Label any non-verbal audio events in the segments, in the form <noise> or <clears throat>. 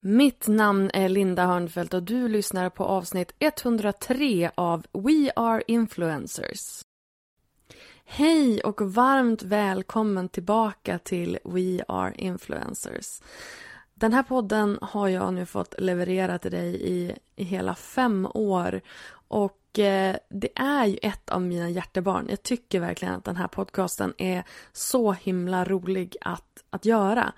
Mitt namn är Linda Hörnfeldt och du lyssnar på avsnitt 103 av We Are Influencers. Hej och varmt välkommen tillbaka till We Are Influencers. Den här podden har jag nu fått leverera till dig i, i hela fem år och eh, det är ju ett av mina hjärtebarn. Jag tycker verkligen att den här podcasten är så himla rolig att, att göra.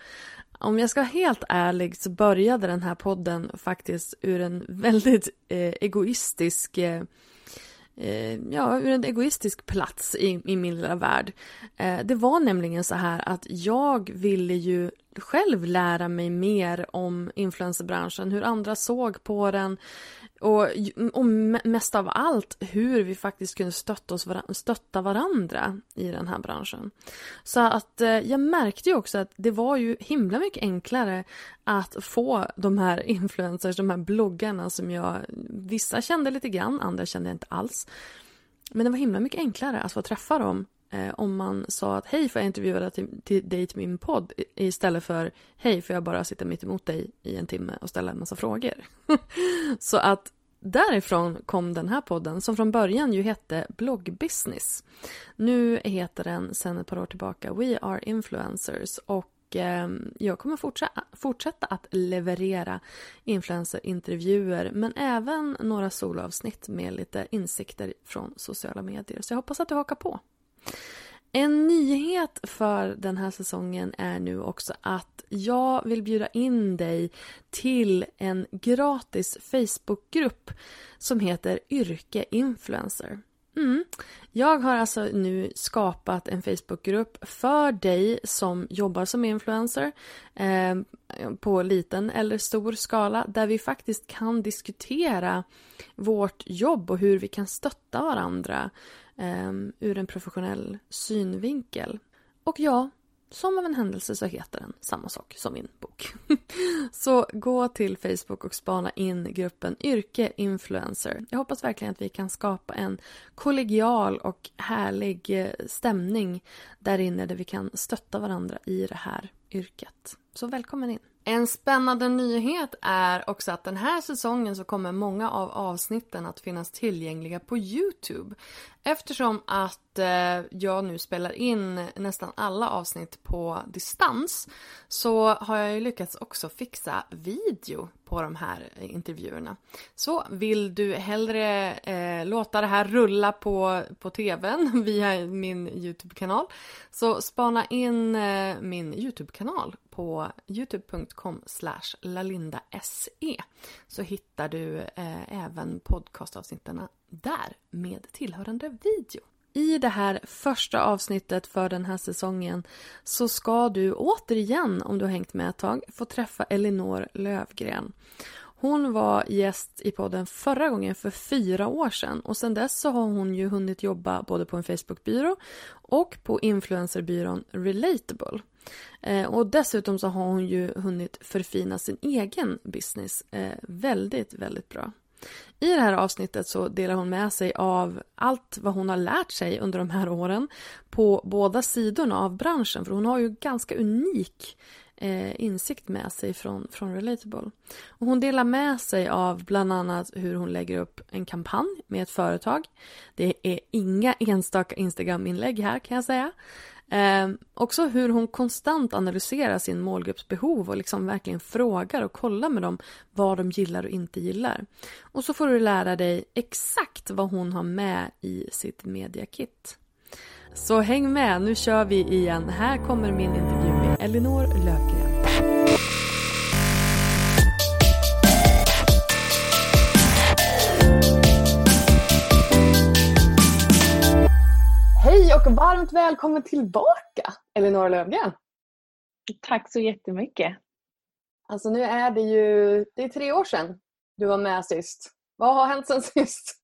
Om jag ska vara helt ärlig så började den här podden faktiskt ur en väldigt eh, egoistisk eh, eh, ja, ur en egoistisk plats i, i min lilla värld. Eh, det var nämligen så här att jag ville ju själv lära mig mer om influencerbranschen, hur andra såg på den, och, och mest av allt hur vi faktiskt kunde stötta, oss, stötta varandra i den här branschen. Så att eh, jag märkte ju också att det var ju himla mycket enklare att få de här <laughs> influencers, de här bloggarna som jag, vissa kände lite grann, andra kände jag inte alls. Men det var himla mycket enklare att få träffa dem eh, om man sa att hej får jag intervjua dig till, till, dig till min podd istället för hej får jag bara sitta mitt emot dig i en timme och ställa en massa frågor. <laughs> så att därifrån kom den här podden som från början ju hette Bloggbusiness. Nu heter den sedan ett par år tillbaka We Are Influencers och ehm, jag kommer fortsätta, fortsätta att leverera influencerintervjuer men även några solavsnitt med lite insikter från sociala medier. Så jag hoppas att du hakar på. En nyhet för den här säsongen är nu också att jag vill bjuda in dig till en gratis Facebookgrupp som heter Yrke Influencer. Mm. Jag har alltså nu skapat en Facebookgrupp för dig som jobbar som influencer eh, på liten eller stor skala där vi faktiskt kan diskutera vårt jobb och hur vi kan stötta varandra eh, ur en professionell synvinkel. Och ja, som av en händelse så heter den samma sak som min bok. <laughs> så gå till Facebook och spana in gruppen Yrke Influencer. Jag hoppas verkligen att vi kan skapa en kollegial och härlig eh, stämning där inne där vi kan stötta varandra i det här yrket. Så välkommen in! En spännande nyhet är också att den här säsongen så kommer många av avsnitten att finnas tillgängliga på Youtube. Eftersom att eh, jag nu spelar in nästan alla avsnitt på distans så har jag ju lyckats också fixa video på de här intervjuerna. Så vill du hellre eh, låta det här rulla på, på tvn <laughs> via min Youtube-kanal så spana in eh, min Youtube-kanal på youtube.com lalindase så hittar du eh, även podcastavsnitten där med tillhörande video. I det här första avsnittet för den här säsongen så ska du återigen, om du har hängt med ett tag, få träffa Elinor Lövgren. Hon var gäst i podden förra gången för fyra år sedan och sedan dess så har hon ju hunnit jobba både på en Facebookbyrå och på influencerbyrån Relatable. Eh, och dessutom så har hon ju hunnit förfina sin egen business eh, väldigt, väldigt bra. I det här avsnittet så delar hon med sig av allt vad hon har lärt sig under de här åren på båda sidorna av branschen, för hon har ju ganska unik eh, insikt med sig från, från Relatable. Och hon delar med sig av bland annat hur hon lägger upp en kampanj med ett företag. Det är inga enstaka Instagram-inlägg här kan jag säga. Eh, också hur hon konstant analyserar sin målgrupps behov och liksom verkligen frågar och kollar med dem vad de gillar och inte gillar. Och så får du lära dig exakt vad hon har med i sitt mediakit. Så häng med, nu kör vi igen. Här kommer min intervju med Elinor Löker. Och varmt välkommen tillbaka Elinor Löfgren. Tack så jättemycket. Alltså nu är det ju det är tre år sedan du var med sist. Vad har hänt sen sist?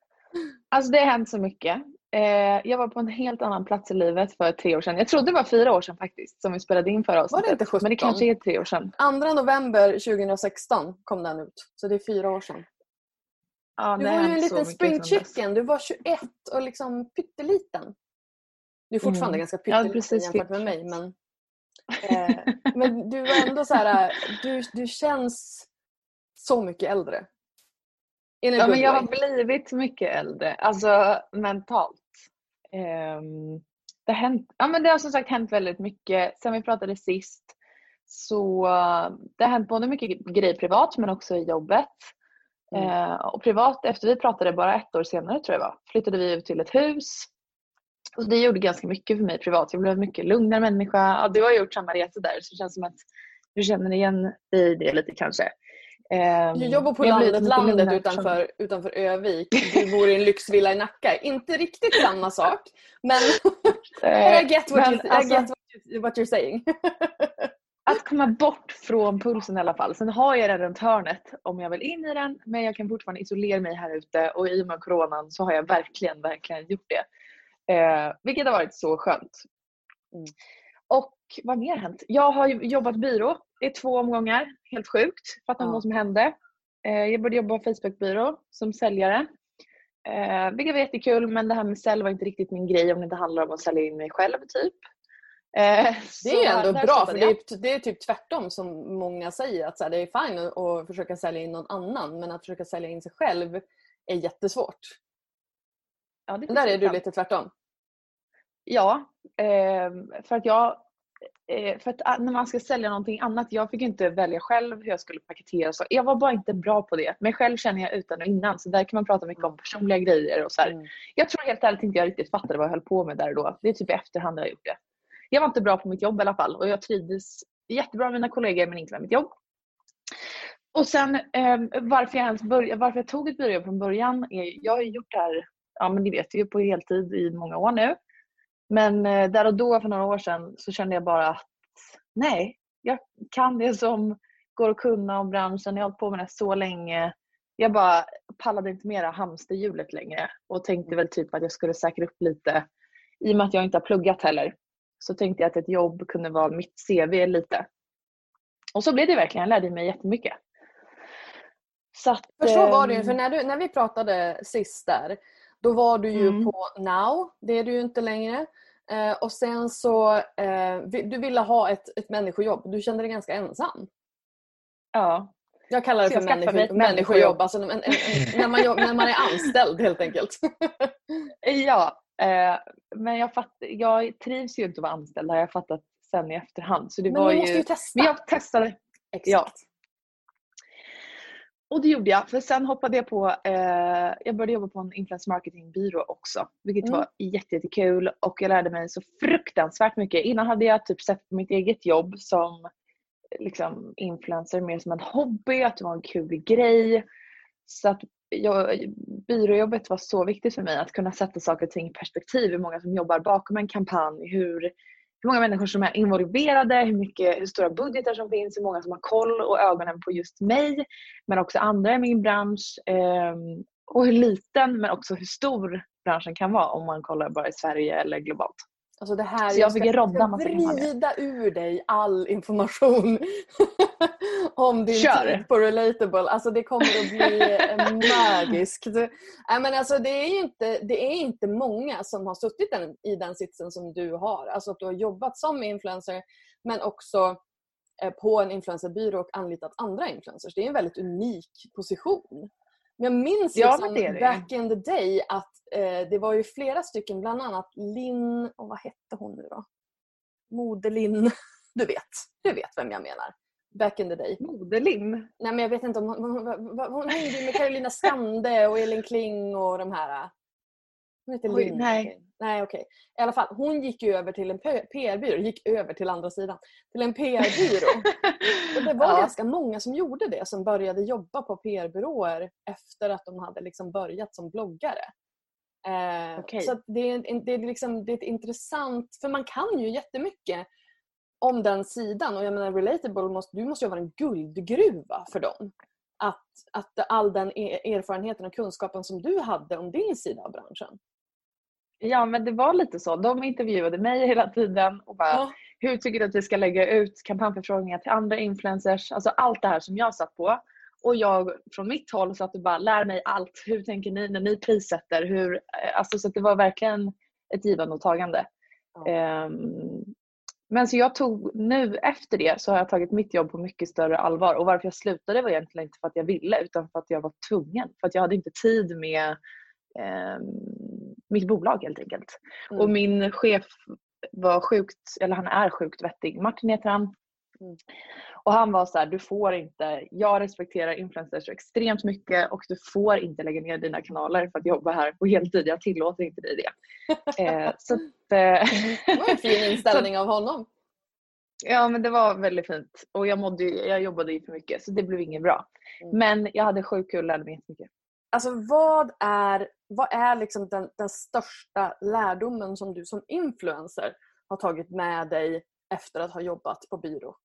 <laughs> alltså det har hänt så mycket. Eh, jag var på en helt annan plats i livet för tre år sedan. Jag trodde det var fyra år sedan faktiskt som vi spelade in förra Var det inte 17? Men det kanske är tre år sedan. 2 november 2016 kom den ut. Så det är fyra år sedan. Ja, du var ju en liten spring chicken. Du var 21 och liksom pytteliten. Du är fortfarande mm. ganska pytteliten ja, jämfört med mig. Men, eh, <laughs> men du var ändå så här, du, du känns så mycket äldre. Ja, men jag har blivit mycket äldre, alltså mentalt. Um, det, har hänt, ja, men det har som sagt hänt väldigt mycket. Sen vi pratade sist så det har hänt både mycket grejer privat men också i jobbet. Mm. Uh, och privat, efter vi pratade bara ett år senare tror jag var, flyttade vi ut till ett hus. Och det gjorde ganska mycket för mig privat. Jag blev en mycket lugnare människa. Ja, du har gjort samma resa där så det känns som att du känner igen dig i det lite kanske. Du jobbar på landet, landet utanför, utanför Övik. Du bor i en lyxvilla i Nacka. Inte riktigt samma sak. Men <laughs> I get what, you, alltså, I get what you're saying. <laughs> att komma bort från pulsen i alla fall. Sen har jag den runt hörnet om jag vill in i den. Men jag kan fortfarande isolera mig här ute och i och med coronan så har jag verkligen, verkligen gjort det. Eh, vilket har varit så skönt. Mm. Och vad mer hänt? Jag har jobbat byrå i två omgångar. Helt sjukt. Fattar inte ja. vad som hände. Eh, jag började jobba på Facebookbyrå som säljare. Eh, vilket var jättekul men det här med sälj var inte riktigt min grej om det inte handlar om att sälja in mig själv typ. Eh, det är ju ändå bra för det är, det är, typ tvärtom som många säger att så här, det är fine att försöka sälja in någon annan men att försöka sälja in sig själv är jättesvårt. Ja, det Där är du lite tvärtom. Ja, eh, för att jag eh, för att ah, när man ska sälja någonting annat, jag fick inte välja själv hur jag skulle paketera. Så jag var bara inte bra på det. Men själv känner jag utan och innan. Så där kan man prata mycket om personliga grejer. och så mm. Jag tror helt ärligt inte jag riktigt fattade vad jag höll på med där och då. Det är typ i efterhand jag har gjort det. Jag var inte bra på mitt jobb i alla fall. Och jag trivdes jättebra med mina kollegor men inte med mitt jobb. Och sen eh, varför jag ens började, varför jag tog ett byråjobb från början. Är, jag har gjort det här, ja men ni vet ju, på heltid i många år nu. Men eh, där och då för några år sedan så kände jag bara att nej, jag kan det som går att kunna om branschen. Jag har hållit på med det så länge. Jag bara pallade inte mera hamsterhjulet längre och tänkte väl typ att jag skulle säkra upp lite. I och med att jag inte har pluggat heller så tänkte jag att ett jobb kunde vara mitt CV lite. Och så blev det verkligen. Jag lärde mig jättemycket. Så att, för så var det ju. För ehm, när, du, när vi pratade sist där då var du ju mm. på Now, det är du ju inte längre. Eh, och sen så, eh, du ville ha ett, ett människojobb. Du kände dig ganska ensam. Ja. Jag kallar det för människo, människojobb, alltså en, en, en, när, man, när man är anställd helt enkelt. <laughs> ja, eh, men jag, fatt, jag trivs ju inte att vara anställd har jag fattat sen i efterhand. Så det men var du måste ju testa. Men jag testade. Exakt. Ja. Och det gjorde jag, för sen hoppade jag på, eh, jag började jobba på en influencer marketingbyrå också, vilket mm. var jättekul jätte och jag lärde mig så fruktansvärt mycket. Innan hade jag typ sett mitt eget jobb som liksom, influencer mer som en hobby, att det var en kul grej. Så att jag, byråjobbet var så viktigt för mig att kunna sätta saker och ting i perspektiv. Hur många som jobbar bakom en kampanj, hur hur många människor som är involverade, hur, mycket, hur stora budgetar som finns, hur många som har koll och ögonen på just mig men också andra i min bransch ehm, och hur liten men också hur stor branschen kan vara om man kollar bara i Sverige eller globalt. Alltså det här, Så jag rodda ska kampanjer. vrida ur dig all information <laughs> om din Kör. tid på Relatable. Alltså det kommer att bli eh, magiskt. Nej, men alltså det, är inte, det är inte många som har suttit i den sitsen som du har. Alltså att du har jobbat som influencer men också eh, på en influencerbyrå och anlitat andra influencers. Det är en väldigt unik position. Men jag minns Ja, liksom det det. back in the day att eh, det var ju flera stycken, bland annat Linn, och vad hette hon nu då? Modelin. <laughs> Du vet, du vet vem jag menar. Back in the day. Modelin. Nej men jag vet inte om hon, hon, hon, hon hängde ju med Carolina Skande och Elin Kling och de här. Hon heter Linn. nej. Nej okej. I alla fall, hon gick ju över till en PR-byrå. Gick över till andra sidan. Till en PR-byrå. <laughs> och det var Ja. ganska många som gjorde det. Som började jobba på PR-byråer efter att de hade liksom börjat som bloggare. Eh, Okej. Så det, är, det, är liksom, det är ett intressant, för man kan ju jättemycket om den sidan. Och jag menar relatable, måste, du måste ju vara en guldgruva för dem. Att, att all den e- erfarenheten och kunskapen som du hade om din sida av branschen. Ja men det var lite så. De intervjuade mig hela tiden och bara Ja. hur tycker du att vi ska lägga ut kampanjförfrågningar till andra influencers? Alltså allt det här som jag satt på. Och jag från mitt håll satt och bara lär mig allt. Hur tänker ni när ni prissätter? Hur, eh, alltså, så att det var verkligen ett givande och tagande. Ja. Ehm, men så jag tog, nu efter det så har jag tagit mitt jobb på mycket större allvar. Och varför jag slutade var egentligen inte för att jag ville utan för att jag var tvungen. För att jag hade inte tid med ehm, mitt bolag helt enkelt. Mm. Och min chef var sjukt, eller han är sjukt vettig. Martin heter han. Mm. Och han var så här, du får inte, jag respekterar influencers så extremt mycket och du får inte lägga ner dina kanaler för att jobba här på heltid. Jag tillåter inte dig det. <laughs> eh, så att, eh, Det var en fin <laughs> inställning av honom. Ja men det var väldigt fint. Och jag, mådde, jag jobbade ju för mycket så det blev inget bra. Mm. Men jag hade sjukt kul och lärde mig jättemycket. Alltså vad är, vad är liksom den, den största lärdomen som du som influencer har tagit med dig efter att ha jobbat på byrå?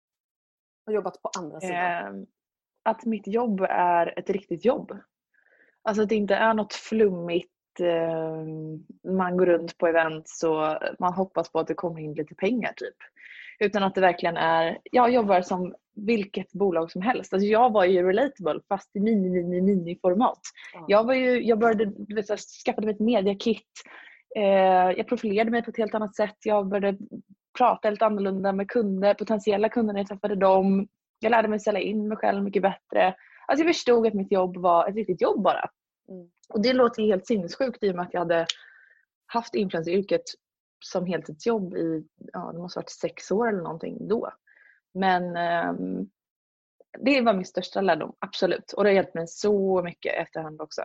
Och jobbat på andra sidan. Eh, att mitt jobb är ett riktigt jobb. Alltså att det inte är något flummigt. Eh, man går runt på events och man hoppas på att det kommer in lite pengar typ. Utan att det verkligen är, jag jobbar som vilket bolag som helst. Alltså jag var ju relatable fast i mini mini mini format. Ja. Jag var ju, jag började, du vet, skaffade mig ett mediakit. Eh, jag profilerade mig på ett helt annat sätt. Jag började prata helt annorlunda med kunder, potentiella kunder när jag träffade dem. Jag lärde mig sälja in mig själv mycket bättre. Alltså jag förstod att mitt jobb var ett riktigt jobb bara. Mm. Och det låter ju helt sinnessjukt i och med att jag hade haft influenceryrket som heltidsjobb i, ja det måste varit sex år eller någonting då. Men ehm, det var min största lärdom, absolut. Och det har hjälpt mig så mycket efterhand också.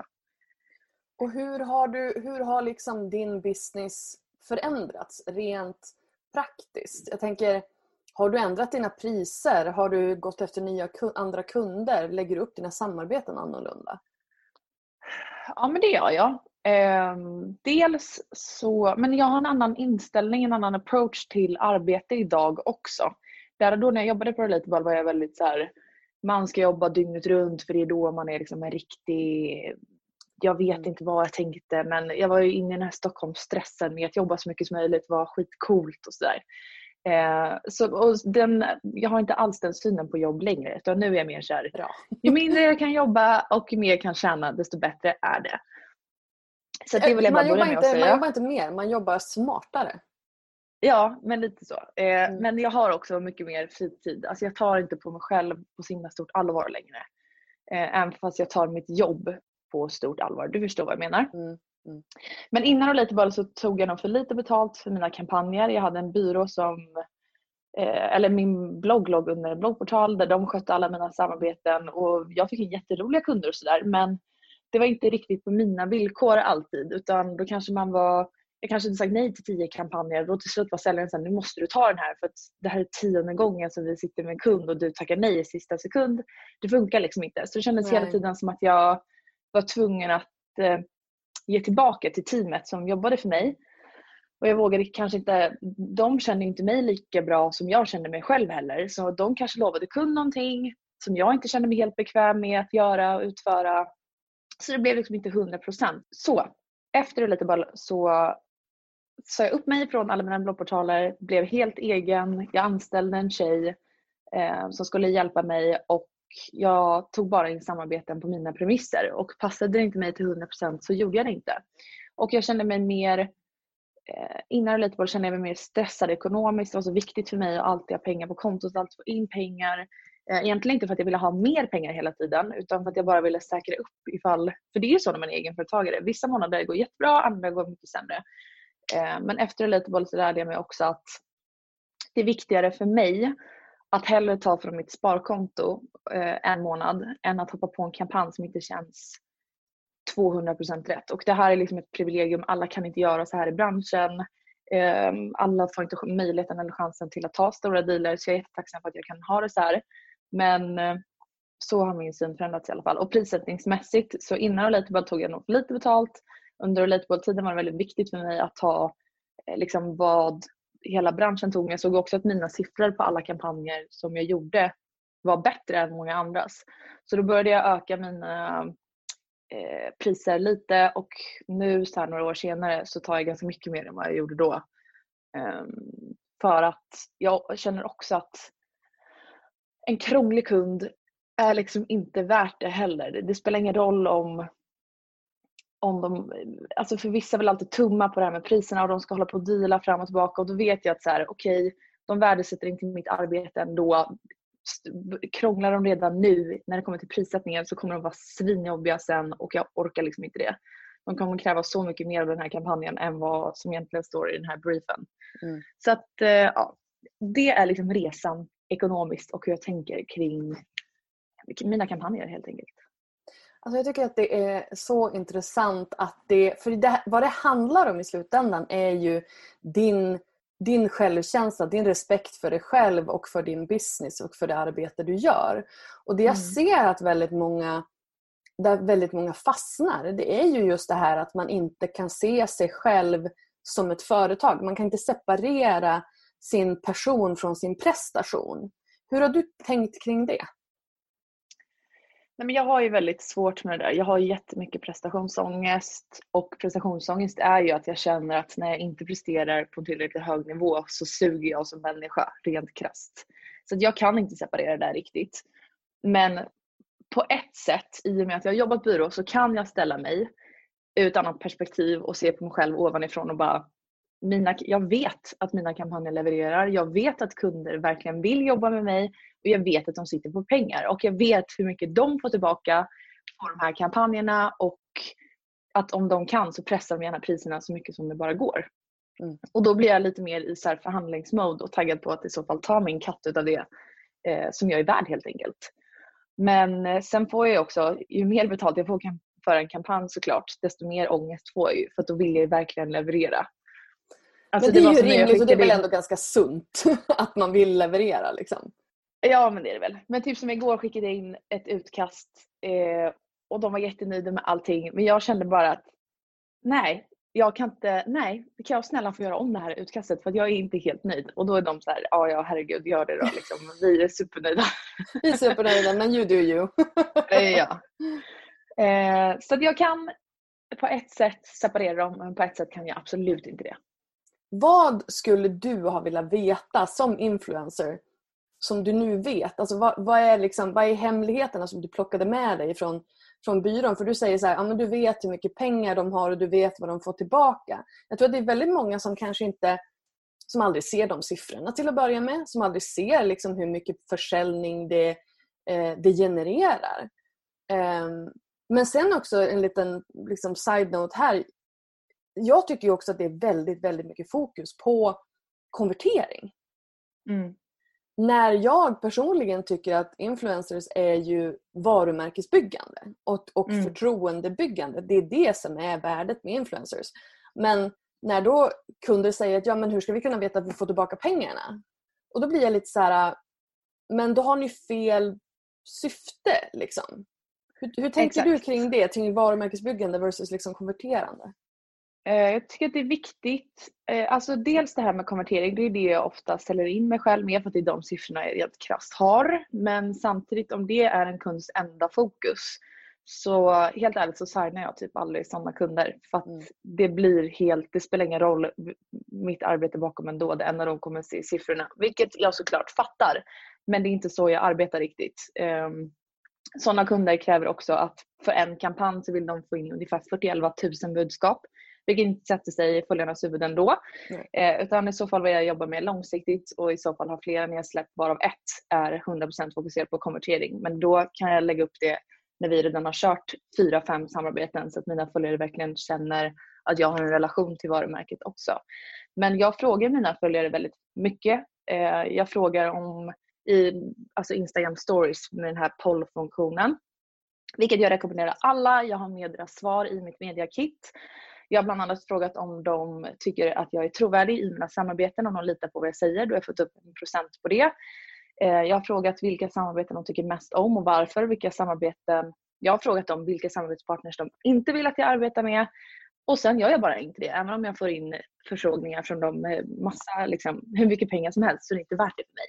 Och hur har, du, hur har liksom din business förändrats rent praktiskt? Jag tänker, har du ändrat dina priser? Har du gått efter nya andra kunder? Lägger du upp dina samarbeten annorlunda? Ja men det gör jag. Ehm, dels så, men jag har en annan inställning, en annan approach till arbete idag också. Där och då när jag jobbade på Relatable var jag väldigt så här, man ska jobba dygnet runt för det är då man är liksom en riktig jag vet Mm. inte vad jag tänkte men jag var ju inne i den här Stockholmsstressen med att jobba så mycket som möjligt, vara skitcoolt och sådär. Eh, så, och den, jag har inte alls den synen på jobb längre utan nu är jag mer såhär, ju mindre jag kan jobba och ju mer jag kan tjäna desto bättre är det. Så det vill jag bara man, börja med att inte, man säga. jobbar inte mer, man jobbar smartare. Ja, men lite så. Eh, Mm. Men jag har också mycket mer fritid. Alltså jag tar inte på mig själv på så himla stort allvar längre. Eh, även fast jag tar mitt jobb på stort allvar. Du förstår vad jag menar. Mm. Men innan Relatable så tog jag nog för lite betalt för mina kampanjer. Jag hade en byrå som eh, eller min blogg låg under en bloggportal där de skötte alla mina samarbeten och jag fick jätteroliga kunder och sådär men det var inte riktigt på mina villkor alltid utan då kanske man var jag kanske hade sagt nej till tio kampanjer då till slut var säljaren såhär, nu måste du ta den här för att det här är tionde gången som vi sitter med en kund och du tackar nej i sista sekund. Det funkar liksom inte. Så det kändes hela Nej. tiden som att jag var tvungen att eh, ge tillbaka till teamet som jobbade för mig. Och jag vågade kanske inte, de kände inte mig lika bra som jag kände mig själv heller. Så de kanske lovade kund någonting som jag inte kände mig helt bekväm med att göra och utföra. Så det blev liksom inte 100%. Så efter Relatable så sa jag upp mig från alla mina bloggportaler, blev helt egen. Jag anställde en tjej eh, som skulle hjälpa mig och jag tog bara in samarbeten på mina premisser och passade det inte mig till 100% så gjorde jag det inte. Och jag kände mig mer, eh, innan Relatable kände jag mig mer stressad ekonomiskt. Det var så viktigt för mig att alltid ha pengar på kontot, alltid få in pengar. Eh, egentligen inte för att jag ville ha mer pengar hela tiden utan för att jag bara ville säkra upp ifall, för det är ju så när man är egenföretagare. Vissa månader går jättebra, andra går mycket sämre. Eh, men efter Relatable så lärde jag mig också att det är viktigare för mig att hellre ta från mitt sparkonto eh, en månad än att hoppa på en kampanj som inte känns 200% rätt. Och det här är liksom ett privilegium. Alla kan inte göra så här i branschen. Eh, alla får inte möjligheten eller chansen till att ta stora dealer så jag är jättetacksam för att jag kan ha det så här. Men eh, så har min syn förändrats i alla fall. Och prissättningsmässigt så innan Relatable tog jag nog för lite betalt. Under Relatable-tiden var det väldigt viktigt för mig att ta eh, liksom vad hela branschen tog. Men jag såg också att mina siffror på alla kampanjer som jag gjorde var bättre än många andras. Så då började jag öka mina eh, priser lite och nu så här några år senare så tar jag ganska mycket mer än vad jag gjorde då. Um, för att jag känner också att en krånglig kund är liksom inte värt det heller. Det spelar ingen roll om om de, alltså för vissa vill alltid tumma på det här med priserna och de ska hålla på och deala fram och tillbaka och då vet jag att så här, okej, okay, de värdesätter inte mitt arbete ändå. Krånglar de redan nu när det kommer till prissättningen så kommer de vara svinjobbiga sen och jag orkar liksom inte det. De kommer kräva så mycket mer av den här kampanjen än vad som egentligen står i den här briefen. Mm. Så att eh, ja, det är liksom resan ekonomiskt och hur jag tänker kring mina kampanjer helt enkelt. Alltså jag tycker att det är så intressant att det, för det, vad det handlar om i slutändan är ju din, din självkänsla, din respekt för dig själv och för din business och för det arbete du gör. Och det jag mm. ser att väldigt många där väldigt många fastnar, det är ju just det här att man inte kan se sig själv som ett företag. Man kan inte separera sin person från sin prestation. Hur har du tänkt kring det? Nej, men jag har ju väldigt svårt med det där. Jag har jättemycket prestationsångest och prestationsångest är ju att jag känner att när jag inte presterar på tillräckligt hög nivå så suger jag som människa rent krasst. Så jag kan inte separera det där riktigt. Men på ett sätt, i och med att jag har jobbat byrå, så kan jag ställa mig ur ett annat perspektiv och se på mig själv ovanifrån och bara mina, jag vet att mina kampanjer levererar. Jag vet att kunder verkligen vill jobba med mig och jag vet att de sitter på pengar och jag vet hur mycket de får tillbaka på de här kampanjerna och att om de kan så pressar de gärna priserna så mycket som det bara går. Mm. Och då blir jag lite mer i så förhandlingsmode och taggad på att i så fall ta min katt utav det eh, som jag är värd helt enkelt. Men eh, sen får jag också, ju mer betalt jag får för en kampanj såklart, desto mer ångest får jag ju för då vill jag verkligen leverera. Alltså, men det, det är ju rimligt och det är väl ändå ganska sunt <laughs> att man vill leverera liksom. Ja men det är det väl. Men typ som igår skickade jag in ett utkast eh, och de var jättenöjda med allting men jag kände bara att nej, jag kan inte, nej, kan jag snälla få göra om det här utkastet för jag är inte helt nöjd. Och då är de så här, ja ja herregud gör det då <laughs> liksom. Vi är supernöjda. Vi är supernöjda men you do you. <laughs> Eh, ja. Eh, så att jag kan på ett sätt separera dem men på ett sätt kan jag absolut inte det. Vad skulle du ha velat veta som influencer som du nu vet? Alltså vad, vad, är, liksom, vad är hemligheterna som du plockade med dig från, från byrån? För du säger så här, ja, men du vet hur mycket pengar de har och du vet vad de får tillbaka. Jag tror att det är väldigt många som kanske inte som aldrig ser de siffrorna till att börja med. Som aldrig ser liksom hur mycket försäljning det, eh, det genererar. Um, men sen också en liten liksom, side-note här. Jag tycker också att det är väldigt, väldigt mycket fokus på konvertering. Mm när jag personligen tycker att influencers är ju varumärkesbyggande och, och mm. förtroendebyggande. Det är det som är värdet med influencers. Men när då kunder säger att ja, men hur ska vi kunna veta att vi får tillbaka pengarna? Och då blir jag lite så här, men då har ni fel syfte. Liksom. Hur, hur tänker Exakt. du kring det? Kring varumärkesbyggande versus liksom konverterande? Eh, jag tycker att det är viktigt. Eh, alltså dels det här med konvertering, det är det jag ofta ställer in mig själv med för att det är de siffrorna jag rent krasst har. Men samtidigt om det är en kunds enda fokus så helt ärligt så signar jag typ aldrig sådana kunder för att Mm. det blir helt, det spelar ingen roll mitt arbete bakom ändå. Det enda de kommer se siffrorna. Vilket jag såklart fattar. Men det är inte så jag arbetar riktigt. Um, sådana kunder kräver också att för en kampanj så vill de få in ungefär 41 000 budskap. Vilket inte sätter sig i följarnas huvuden då. Eh, utan i så fall vill jag jobba mer långsiktigt och i så fall ha flera nedsläpp varav ett är 100% fokuserat på konvertering. Men då kan jag lägga upp det när vi redan har kört fyra, fem samarbeten så att mina följare verkligen känner att jag har en relation till varumärket också. Men jag frågar mina följare väldigt mycket. Eh, jag frågar om i alltså Instagram stories med den här poll-funktionen. Vilket jag rekommenderar alla. Jag har med deras svar i mitt mediakit. Jag har bland annat frågat om de tycker att jag är trovärdig i mina samarbeten, om de litar på vad jag säger. Då har jag fått upp en procent på det. Eh, jag har frågat vilka samarbeten de tycker mest om och varför. Vilka samarbeten jag har frågat dem vilka samarbetspartners de inte vill att jag arbetar med. Och sen gör jag bara inte det. Även om jag får in förfrågningar från dem med massa, liksom, hur mycket pengar som helst så det är inte värt det för mig.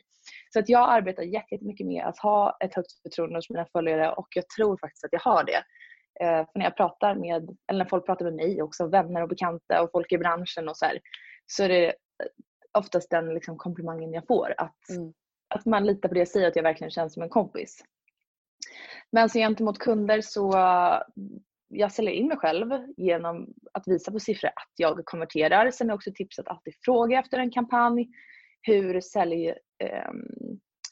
Så att jag arbetar jättemycket med att ha ett högt förtroende hos mina följare och jag tror faktiskt att jag har det. Eh, för när jag pratar med, eller när folk pratar med mig också, vänner och bekanta och folk i branschen och så här, så är det oftast den liksom komplimangen jag får. Att, Mm. att man litar på det jag säger, att jag verkligen känns som en kompis. Men så gentemot kunder så jag säljer in mig själv genom att visa på siffror att jag konverterar. Sen är också tips att alltid fråga efter en kampanj hur, sälj, eh,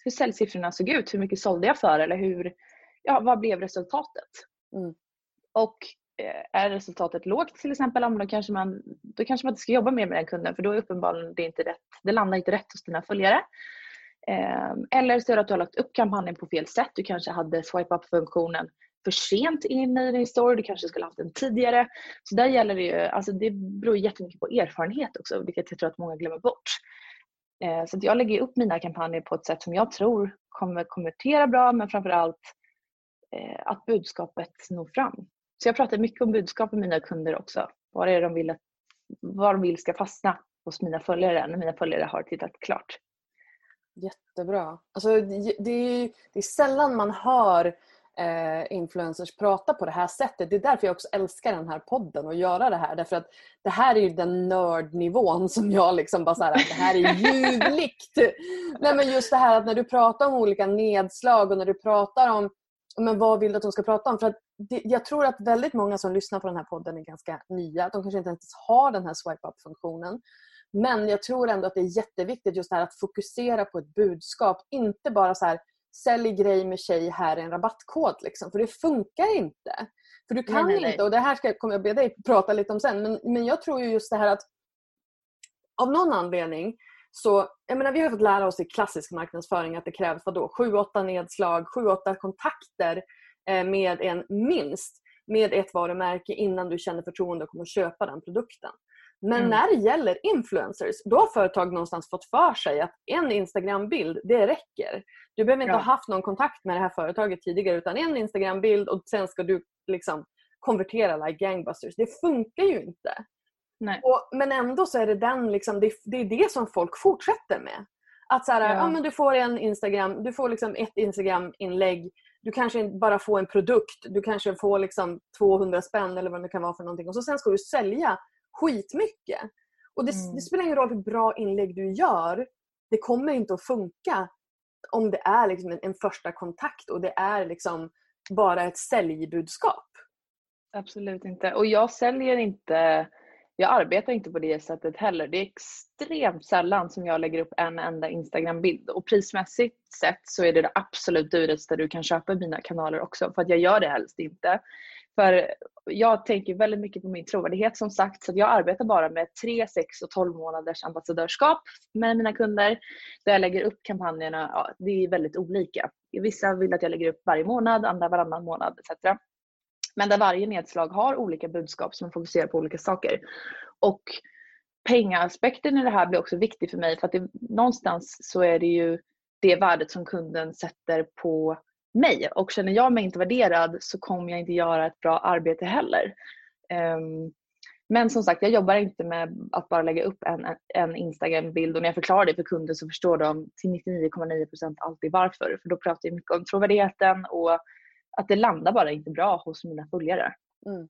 hur säljsiffrorna såg ut. Hur mycket sålde jag för eller hur, ja, vad blev resultatet? Mm. Och eh, är resultatet lågt till exempel, då kanske, man, då kanske man inte ska jobba mer med den kunden för då är uppenbarligen det inte rätt. Det landar inte rätt hos dina följare. Ehm, eller så är det att du har lagt upp kampanjen på fel sätt. Du kanske hade swipe up-funktionen för sent in i din story. Du kanske skulle haft den tidigare. Så där gäller det ju, alltså det beror jättemycket på erfarenhet också, vilket jag tror att många glömmer bort. Ehm, så att jag lägger upp mina kampanjer på ett sätt som jag tror kommer konvertera bra, men framförallt allt att budskapet når fram. Så jag pratar mycket om budskap med mina kunder också. Vad är det de vill, att, vad de vill ska fastna hos mina följare när mina följare har tittat klart. Jättebra. Alltså, det, det, är, det är sällan man hör eh, influencers prata på det här sättet. Det är därför jag också älskar den här podden och göra det här. Därför att det här är ju den nördnivån <laughs> som jag liksom bara såhär, det här är ljuvligt. <laughs> Nej men just det här att när du pratar om olika nedslag och när du pratar om men vad vill du att de ska prata om? För det, jag tror att väldigt många som lyssnar på den här podden är ganska nya. De kanske inte ens har den här swipe up-funktionen. Men jag tror ändå att det är jätteviktigt just det här att fokusera på ett budskap. Inte bara så här sälj grej med tjej, här är en rabattkod. Liksom. För det funkar inte. För du kan Nej, nej, nej. inte, och det här ska, kommer jag be dig prata lite om sen, men, men jag tror ju just det här att av någon anledning så, jag menar, vi har fått lära oss i klassisk marknadsföring att det krävs vadå, 7-8 nedslag, 7-8 kontakter eh, med en minst med ett varumärke innan du känner förtroende och kommer att köpa den produkten. Men Mm. när det gäller influencers, då har företag någonstans fått för sig att en Instagram-bild, det räcker. Du behöver inte Ja. ha haft någon kontakt med det här företaget tidigare utan en Instagram-bild och sen ska du liksom konvertera like gangbusters. Det funkar ju inte. Och, men ändå så är det den liksom, det, det är det som folk fortsätter med. Att så här, Ja. ja. men du får en Instagram, du får liksom ett Instagram-inlägg. Du kanske bara får en produkt. Du kanske får liksom 200 spänn eller vad det kan vara för någonting. Och så sen ska du sälja skitmycket. Och det, Mm. det spelar ingen roll hur bra inlägg du gör. Det kommer inte att funka om det är liksom en, en första kontakt och det är liksom bara ett säljbudskap. Absolut inte. Och jag säljer inte, jag arbetar inte på det sättet heller. Det är extremt sällan som jag lägger upp en enda Instagram-bild. Och prismässigt sett så är det det absolut dyraste du kan köpa i mina kanaler också. För att jag gör det helst inte. För jag tänker väldigt mycket på min trovärdighet som sagt. Så att jag arbetar bara med 3, 6 och 12 månaders ambassadörskap med mina kunder. Där jag lägger upp kampanjerna, ja, det är väldigt olika. Vissa vill att jag lägger upp varje månad, andra varannan månad etc. Men där varje nedslag har olika budskap som fokuserar på olika saker. Och pengaspekten i det här blir också viktig för mig för att det, någonstans så är det ju det värdet som kunden sätter på mig. Och känner jag mig inte värderad så kommer jag inte göra ett bra arbete heller. Um, men som sagt, jag jobbar inte med att bara lägga upp en, en Instagram-bild och när jag förklarar det för kunden så förstår de till 99,9% alltid varför. För då pratar jag mycket om trovärdigheten och att det landar bara inte bra hos mina följare. Mm.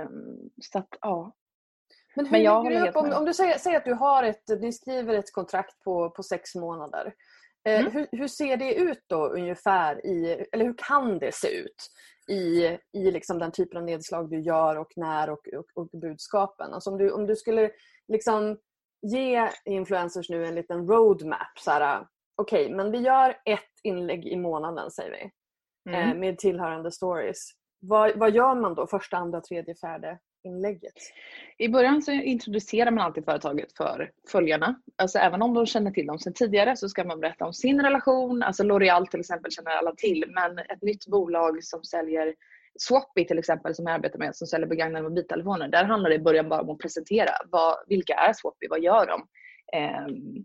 Um, så att ja. Men hur Men jag lägger du upp, om, om du säger, säger att du har ett, du skriver ett kontrakt på, på sex månader. Eh, Mm. hur, hur ser det ut då ungefär i, eller hur kan det se ut i, i liksom den typen av nedslag du gör och när och, och, och budskapen? Alltså om, du, om du skulle liksom ge influencers nu en liten roadmap. Okej, men vi gör ett inlägg i månaden säger vi. Mm. Eh, med tillhörande stories. Vad, vad gör man då första, andra, tredje, fjärde inlägget? I början så introducerar man alltid företaget för följarna. Alltså även om de känner till dem sedan tidigare så ska man berätta om sin relation. Alltså L'Oreal till exempel känner alla till men ett nytt bolag som säljer Swappy till exempel som jag arbetar med som säljer begagnade mobiltelefoner. Där handlar det i början bara om att presentera vad, vilka är Swappy, vad gör de? Ehm,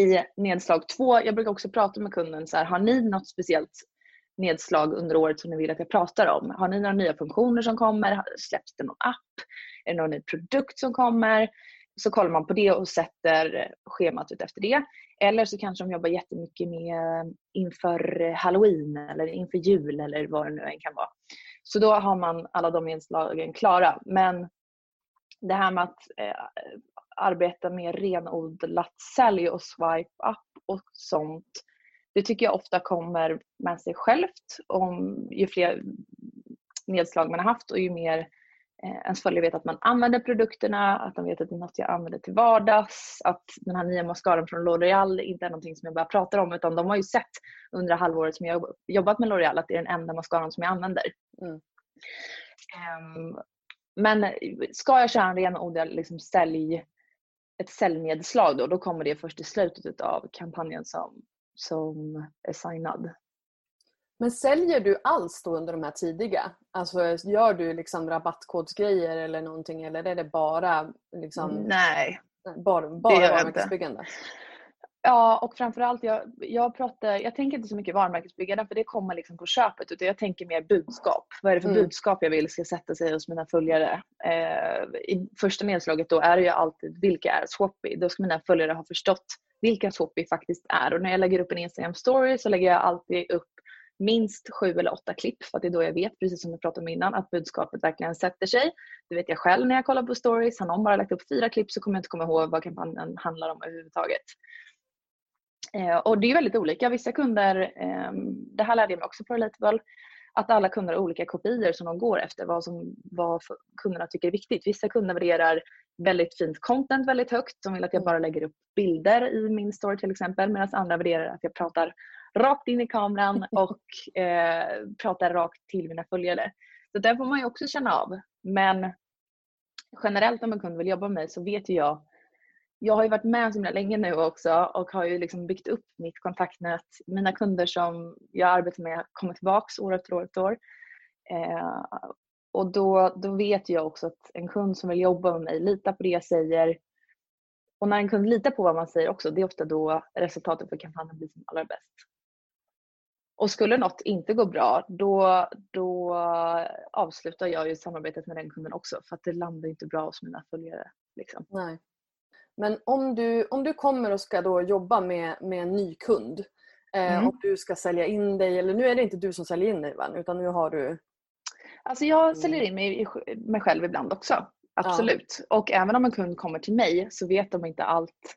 I nedslag två, jag brukar också prata med kunden så här, har ni något speciellt nedslag under året som ni vill att jag pratar om? Har ni några nya funktioner som kommer? Släpps det någon app? Är det någon ny produkt som kommer? Så kollar man på det och sätter schemat ut efter det. Eller så kanske de jobbar jättemycket med inför halloween eller inför jul eller vad det nu än kan vara. Så då har man alla de inslagen klara. Men det här med att eh, arbeta med renodlat sälj och swipe up och sånt. Det tycker jag ofta kommer med sig självt. Om, ju fler nedslag man har haft och ju mer eh, ens följare vet att man använder produkterna, att de vet att det är något jag använder till vardags, att den här nya mascaran från L'Oreal inte är någonting som jag bara pratar om utan de har ju sett under halvåret som jag jobbat med L'Oreal att det är den enda mascaran som jag använder. Mm. Ehm, men ska jag köra en renodlad liksom sälj, ett säljnedslag då, då kommer det först i slutet av kampanjen som, som är signad. Men säljer du alls då under de här tidiga? Alltså gör du liksom rabattkodsgrejer eller någonting eller är det bara liksom, Nej. bara, bara varumärkesbyggande? Ja, och framförallt jag, jag, pratar, jag tänker inte så mycket varumärkesbyggande för det kommer liksom på köpet utan jag tänker mer budskap. Vad är det för Mm. budskap jag vill ska sätta sig hos mina följare? Eh, I första nedslaget då är det ju alltid vilka är Swappy? Då ska mina följare ha förstått vilka Swappy faktiskt är och när jag lägger upp en Instagram story så lägger jag alltid upp minst sju eller åtta klipp för att det är då jag vet, precis som jag pratade om innan, att budskapet verkligen sätter sig. Det vet jag själv när jag kollar på stories. Har någon bara lagt upp fyra klipp så kommer jag inte komma ihåg vad kampanjen handlar om överhuvudtaget. Eh, och det är väldigt olika. Vissa kunder, eh, det här lärde jag mig också på Relatable, att alla kunder har olika kopior som de går efter vad, som, vad kunderna tycker är viktigt. Vissa kunder värderar väldigt fint content väldigt högt. De vill att jag bara lägger upp bilder i min story till exempel. Medan andra värderar att jag pratar rakt in i kameran <laughs> och eh, pratar rakt till mina följare. Så där får man ju också känna av. Men generellt om en kund vill jobba med mig så vet ju jag jag har ju varit med så himla länge nu också och har ju liksom byggt upp mitt kontaktnät. Mina kunder som jag arbetar med kommer tillbaks år efter år efter år. Eh, och då, då vet jag också att en kund som vill jobba med mig litar på det jag säger. Och när en kund litar på vad man säger också, det är ofta då resultatet för kampanjen blir som allra bäst. Och skulle något inte gå bra, då, då avslutar jag ju samarbetet med den kunden också för att det landar inte bra hos mina följare. Liksom. Nej. Men om du, om du kommer och ska då jobba med, med en ny kund. Eh, Mm. Om du ska sälja in dig, eller nu är det inte du som säljer in dig va? utan nu har du... Alltså jag säljer in mig, mig själv ibland också. Absolut. Och även om en kund kommer till mig så vet de inte allt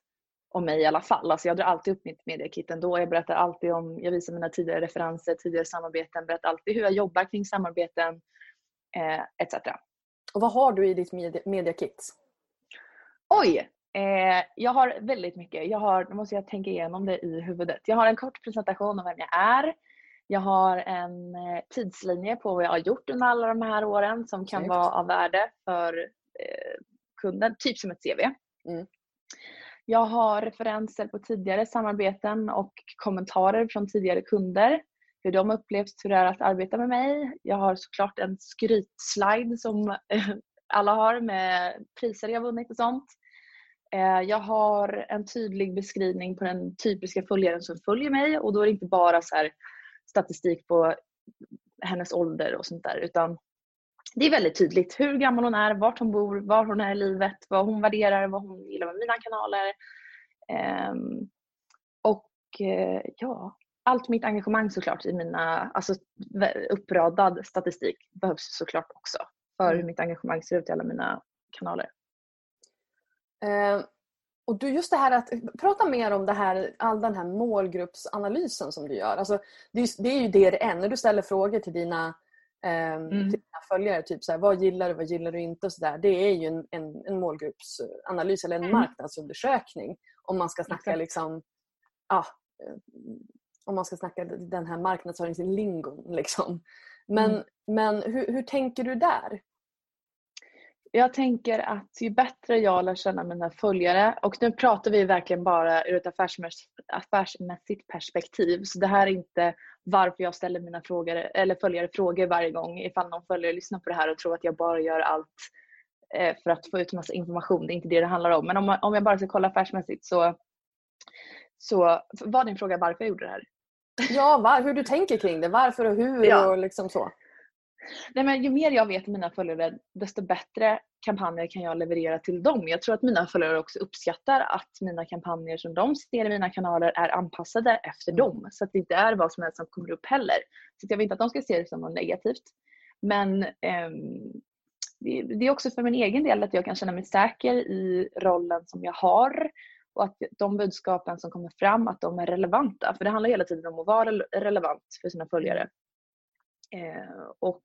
om mig i alla fall. Alltså jag drar alltid upp mitt mediakit ändå. Jag berättar alltid om, jag visar mina tidigare referenser, tidigare samarbeten, berättar alltid hur jag jobbar kring samarbeten eh, etc. Och vad har du i ditt media, mediakit? Oj! Eh, jag har väldigt mycket. Jag har, nu måste jag tänka igenom det i huvudet. Jag har en kort presentation om vem jag är. Jag har en eh, tidslinje på vad jag har gjort under alla de här åren som kan Snyggt. vara av värde för eh, kunden, typ som ett CV. Mm. Jag har referenser på tidigare samarbeten och kommentarer från tidigare kunder. Hur de upplevt hur det är att arbeta med mig. Jag har såklart en skrytslide som eh, alla har med priser jag vunnit och sånt. Eh, Jag har en tydlig beskrivning på den typiska följaren som följer mig och då är det inte bara så statistik på hennes ålder och sånt där utan det är väldigt tydligt hur gammal hon är, vart hon bor, var hon är i livet, vad hon värderar, vad hon gillar med mina kanaler. Ehm, och eh, ja, allt mitt engagemang såklart i mina, alltså uppradad statistik behövs såklart också för hur mm. mitt engagemang ser ut i alla mina kanaler. Eh, och du, just det här att prata mer om det här, all den här målgruppsanalysen som du gör. Alltså, det, är, det är ju det det är. När du ställer frågor till dina, eh, mm. till dina följare, typ så här, vad gillar du, vad gillar du inte och så där. Det är ju en, en, en målgruppsanalys eller en mm. marknadsundersökning. Om man ska snacka liksom, ja, eh, om man ska snacka den här marknadsföringslingon. Liksom. Men, mm. men hur, hur tänker du där? Jag tänker att ju bättre jag lär känna mina följare och nu pratar vi verkligen bara ur ett affärsmässigt perspektiv så det här är inte varför jag ställer mina frågor, eller följare frågor varje gång ifall någon följare lyssnar på det här och tror att jag bara gör allt eh, för att få ut massa information. Det är inte det det handlar om. Men om, om jag bara ska kolla affärsmässigt så, så var din fråga varför jag gjorde det här? Ja, var, hur du tänker kring det. Varför och hur ja. och liksom så. Nej, men ju mer jag vet om mina följare desto bättre kampanjer kan jag leverera till dem. Jag tror att mina följare också uppskattar att mina kampanjer som de ser i mina kanaler är anpassade efter dem. Så att det inte är vad som helst som kommer upp heller. Så jag vill inte att de ska se det som något negativt. Men eh, det är också för min egen del att jag kan känna mig säker i rollen som jag har och att de budskapen som kommer fram att de är relevanta. För det handlar hela tiden om att vara relevant för sina följare. Eh, och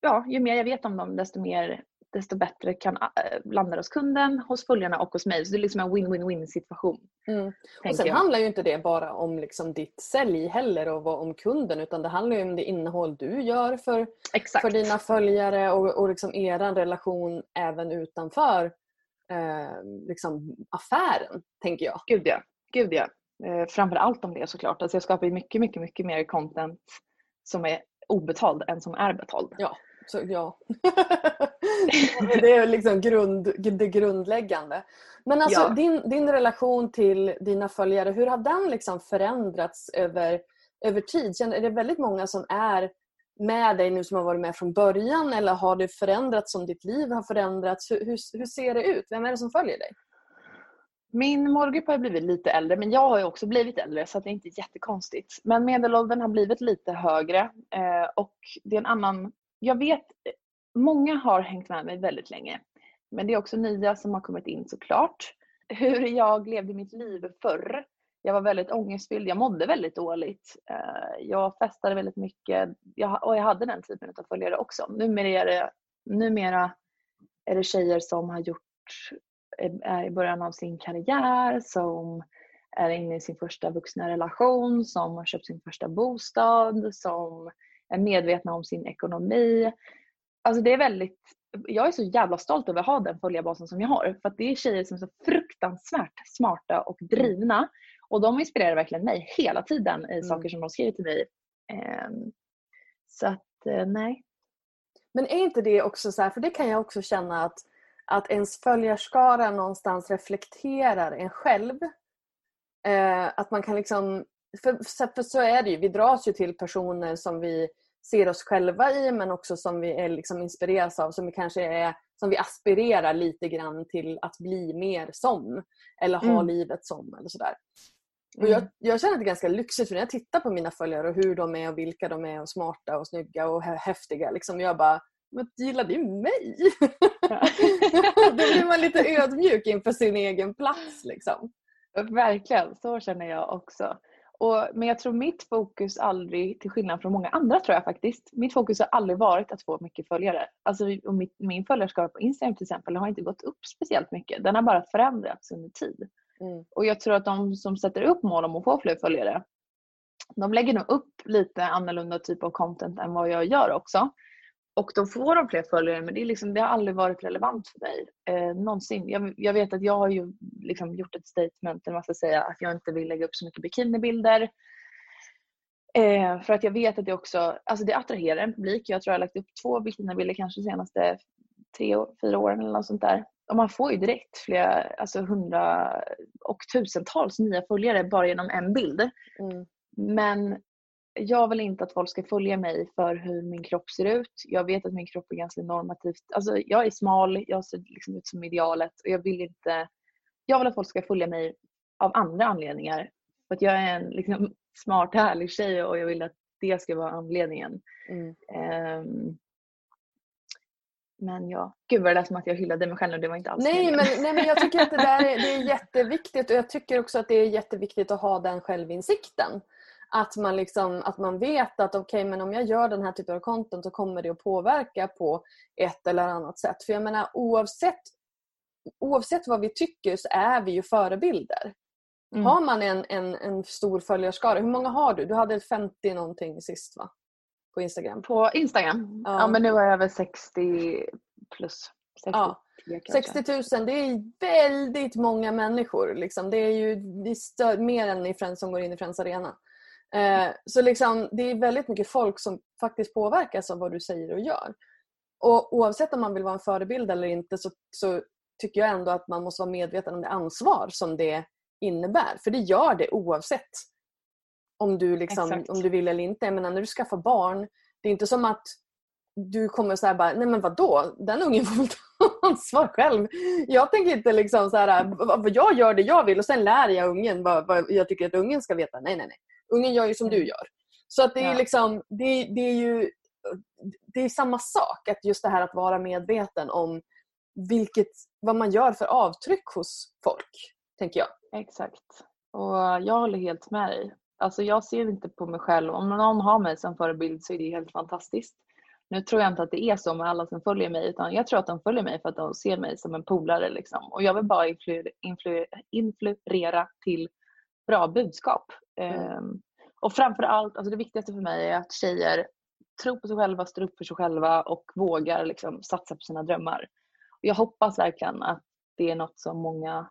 ja, ju mer jag vet om dem desto mer desto bättre kan äh, landa hos kunden, hos följarna och hos mig. Så det är liksom en win-win-win situation. Mm. Och sen jag. handlar ju inte det bara om liksom ditt sälj heller och om kunden utan det handlar ju om det innehåll du gör för, för dina följare och, och liksom er relation även utanför eh, liksom affären, tänker jag. Gud ja. Gud ja. Eh, framför allt om det såklart. Alltså jag skapar mycket, mycket, mycket mer content som är obetald än som är betald. Ja, så, ja. <laughs> det är liksom grund, det grundläggande. Men alltså ja. din, din relation till dina följare, hur har den liksom förändrats över, över tid? Är det väldigt många som är med dig nu som har varit med från början eller har det förändrats som ditt liv har förändrats? Hur, hur, hur ser det ut? Vem är det som följer dig? Min målgrupp har blivit lite äldre men jag har ju också blivit äldre så det är inte jättekonstigt. Men medelåldern har blivit lite högre eh, och det är en annan... Jag vet, eh, många har hängt med mig väldigt länge. Men det är också nya som har kommit in såklart. Hur jag levde mitt liv förr. Jag var väldigt ångestfylld, jag mådde väldigt dåligt. Eh, jag festade väldigt mycket och jag hade den typen av följare också. Numera är det, numera är det tjejer som har gjort är i början av sin karriär, som är inne i sin första vuxna relation, som har köpt sin första bostad, som är medvetna om sin ekonomi. Alltså det är väldigt, jag är så jävla stolt över att ha den följarbasen som jag har. För att det är tjejer som är så fruktansvärt smarta och drivna. Och de inspirerar verkligen mig hela tiden i mm. saker som de skriver till mig. Um, så att, uh, nej. Men är inte det också så här, för det kan jag också känna att att ens följarskara någonstans reflekterar en själv. Eh, att man kan liksom, för, för, så är det ju, vi dras ju till personer som vi ser oss själva i men också som vi är liksom inspireras av, som vi kanske är som vi aspirerar lite grann till att bli mer som. Eller ha mm. livet som eller sådär. Och jag, mm. jag känner att det är ganska lyxigt för när jag tittar på mina följare och hur de är och vilka de är och smarta och snygga och häftiga. Liksom, jag bara, men gillar du mig? <laughs> Då blir man lite ödmjuk inför sin egen plats. Liksom. Verkligen, så känner jag också. Och, men jag tror mitt fokus aldrig, till skillnad från många andra tror jag faktiskt, mitt fokus har aldrig varit att få mycket följare. Alltså och mitt, min följarskara på Instagram till exempel har inte gått upp speciellt mycket. Den har bara förändrats under tid. Mm. Och jag tror att de som sätter upp mål om att få fler följare, de lägger nog upp lite annorlunda typ av content än vad jag gör också. Och då får de fler följare men det, är liksom, det har aldrig varit relevant för mig. Eh, någonsin. Jag, jag, vet att jag har ju liksom gjort ett statement, eller vad ska säga, att jag inte vill lägga upp så mycket bikinibilder. Eh, för att jag vet att det också alltså det attraherar en publik. Jag tror jag har lagt upp två bikinibilder kanske de senaste tre, fyra åren eller något sånt där. Och man får ju direkt flera, alltså hundra och tusentals nya följare bara genom en bild. Mm. Men jag vill inte att folk ska följa mig för hur min kropp ser ut. Jag vet att min kropp är ganska normativt. Alltså, jag är smal, jag ser liksom ut som idealet och jag vill inte... Jag vill att folk ska följa mig av andra anledningar. För att jag är en liksom, <laughs> smart, härlig tjej och jag vill att det ska vara anledningen. Mm. Ehm, men ja, gud vad det lät som att jag hyllade mig själv och det var inte alls Nej men, nej men jag tycker att det där är, det är <laughs> jätteviktigt och jag tycker också att det är jätteviktigt att ha den självinsikten. Att man, liksom, att man vet att okej men om jag gör den här typen av content så kommer det att påverka på ett eller annat sätt. För jag menar oavsett, oavsett vad vi tycker så är vi ju förebilder. Mm. Har man en, en, en stor följarskara, hur många har du? Du hade 50 någonting sist va? På Instagram. På Instagram? Ja. Ja. men nu är jag över 60 plus. 63 Ja. kanske. 60 000 det är väldigt många människor. Liksom. Det är ju det är mer än i Friends som går in i Friends Arena. Eh, så liksom, det är väldigt mycket folk som faktiskt påverkas av vad du säger och gör. Och Oavsett om man vill vara en förebild eller inte så, så tycker jag ändå att man måste vara medveten om det ansvar som det innebär. För det gör det oavsett om du, liksom, Exakt. om du vill eller inte. Jag menar, när du skaffar barn, det är inte som att du kommer säga bara, nej men vadå, den ungen får väl ta <laughs> ansvar själv. Jag tänker inte liksom så här, "V- vad jag gör det jag vill och sen lär jag ungen vad, vad jag tycker att ungen ska veta. Nej, nej, nej. Ungen gör ju som du gör. Så att det är Ja. liksom, det, det är ju det är samma sak, att just det här att vara medveten om vilket, vad man gör för avtryck hos folk, tänker jag. Exakt. Och jag håller helt med dig. Alltså jag ser inte på mig själv, om någon har mig som förebild så är det helt fantastiskt. Nu tror jag inte att det är så med alla som följer mig utan jag tror att de följer mig för att de ser mig som en polare. Liksom. Och jag vill bara influ- influ- influera till bra budskap. Mm. Ehm, och framför allt, alltså det viktigaste för mig är att tjejer tror på sig själva, står upp för sig själva och vågar liksom satsa på sina drömmar. Och jag hoppas verkligen att det är något som många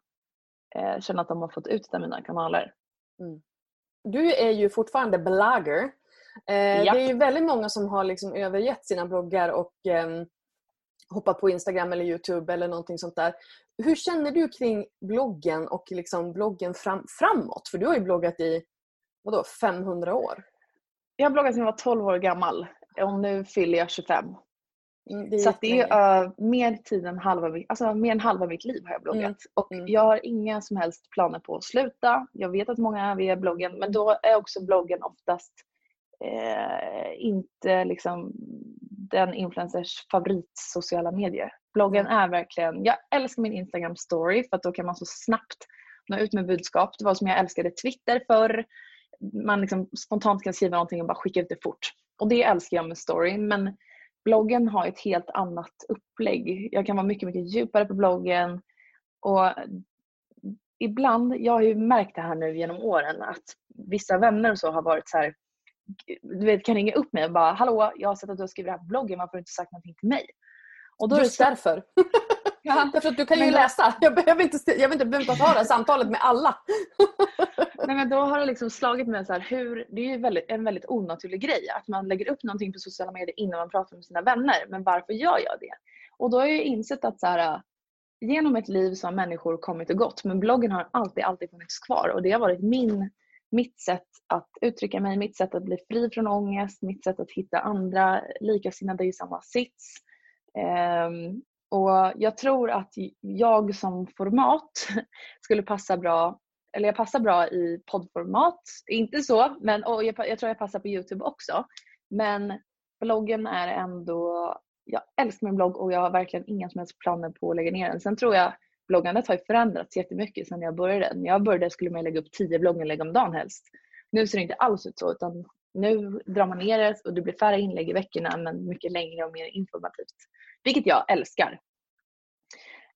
eh, känner att de har fått ut av mina kanaler. Du är ju fortfarande blogger. Eh. Det är ju väldigt många som har liksom övergett sina bloggar och ehm, hoppat på Instagram eller Youtube eller någonting sånt där. Hur känner du kring bloggen och liksom bloggen fram, framåt? För du har ju bloggat i vadå, 500 år. Jag har bloggat sedan jag var 12 år gammal och nu fyller jag 25. Mm, det Så det är uh, mer, tid än halva, alltså, mer än halva mitt liv har jag bloggat. Mm, Och mm. jag har inga som helst planer på att sluta. Jag vet att många är via bloggen men då är också bloggen oftast eh, inte liksom den influencers favorit sociala medier. Bloggen är verkligen, jag älskar min Instagram story för att då kan man så snabbt nå ut med budskap. Det var som jag älskade Twitter förr. Man liksom spontant kan skriva någonting och bara skicka ut det fort. Och det älskar jag med story. Men bloggen har ett helt annat upplägg. Jag kan vara mycket, mycket djupare på bloggen. Och ibland, jag har ju märkt det här nu genom åren att vissa vänner och så har varit så här du vet, kan ringa upp mig och bara hallå jag har sett att du har skrivit det här på bloggen varför har du inte sagt någonting till mig? Och då är det Just så- därför. <laughs> Ja. Därför att du kan ju Men läsa. Jag behöver inte, jag behöver inte, ta det här samtalet med alla. <laughs> Nej, men då har det liksom slagit mig så här, hur, det är ju väldigt, en väldigt onaturlig grej att man lägger upp någonting på sociala medier innan man pratar med sina vänner. Men varför gör jag det? Och då har jag insett att så här, genom ett liv så har människor kommit och gått men bloggen har alltid, alltid funnits kvar och det har varit min, mitt sätt att uttrycka mig, mitt sätt att bli fri från ångest, mitt sätt att hitta andra likasinnade i samma sits. Ehm, och jag tror att jag som format <laughs> skulle passa bra eller jag passar bra i poddformat. Inte så, men och jag, jag tror jag passar på Youtube också. Men bloggen är ändå, jag älskar min blogg och jag har verkligen inga som helst planer på att lägga ner den. Sen tror jag bloggandet har ju förändrats jättemycket sedan jag började. När jag började skulle man lägga upp tio blogginlägg om dagen helst. Nu ser det inte alls ut så utan nu drar man ner det och det blir färre inlägg i veckorna men mycket längre och mer informativt. Vilket jag älskar.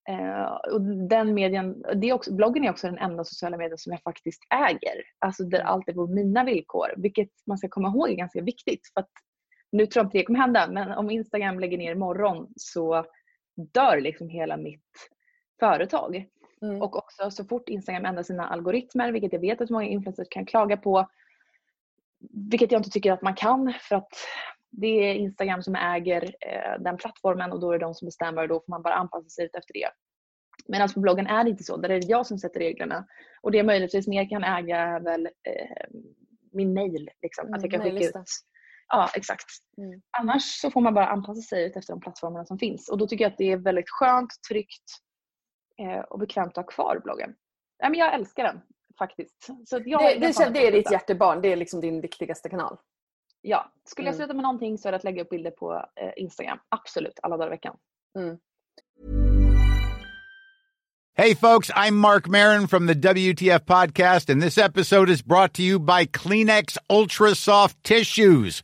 Eh, och den medien, det är också, bloggen är också den enda sociala medien som jag faktiskt äger. Alltså där allt är på mina villkor. Vilket man ska komma ihåg är ganska viktigt. För att, nu tror jag inte det kommer hända men om Instagram lägger ner imorgon så dör liksom hela mitt företag. Mm. Och också så fort Instagram ändrar sina algoritmer, vilket jag vet att många influencers kan klaga på, vilket jag inte tycker att man kan för att det är Instagram som äger eh, den plattformen och då är det de som bestämmer och då får man bara anpassa sig ut efter det. Medan på bloggen är det inte så. Där är det jag som sätter reglerna. Och det jag möjligtvis mer kan äga är väl eh, min mail. Liksom. Mm, att jag kan skicka ut. Ja, exakt. Mm. Annars så får man bara anpassa sig ut efter de plattformarna som finns. Och då tycker jag att det är väldigt skönt, tryggt och bekvämt att ha kvar bloggen. Nej, men jag älskar den. faktiskt. Så jag Det, det, det, är ditt hjärtebarn, det är liksom din viktigaste kanal. Ja, skulle jag Mm. sluta med någonting så är det att lägga upp bilder på eh, Instagram. Absolut, alla dagar i veckan. Hey, folks, I'm Mark Marin from the WTF Podcast, and this episode is brought to you by Kleenex Ultra Soft Tissues,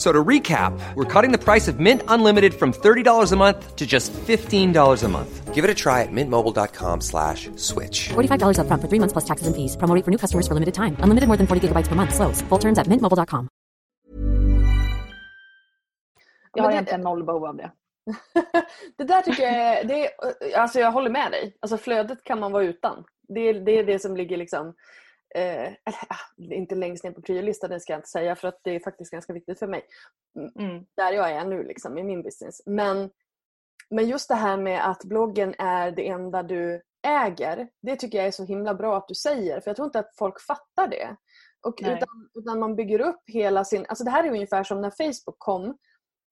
F- So to recap, we're cutting the price of Mint Unlimited from $30 a month to just $15 a month. Give it a try at mintmobile.com slash switch. $45 upfront for three months plus taxes and fees. Promo for new customers for limited time. Unlimited more than 40 gigabytes per month. Slows. Full terms at mintmobile.com. Jag Men har det- egentligen noll behov av det. <laughs> det där tycker jag är, det är, alltså jag håller med dig. Alltså flödet kan man vara utan. Det är det, är det som ligger liksom, eh, eller, ah, inte längst ner på priolistan, det ska jag inte säga för att det är faktiskt ganska viktigt för mig. Mm. Där jag är nu liksom, i min business. Men, men just det här med att bloggen är det enda du äger, det tycker jag är så himla bra att du säger. För jag tror inte att folk fattar det. Och utan, utan man bygger upp hela sin... Alltså det här är ungefär som när Facebook kom.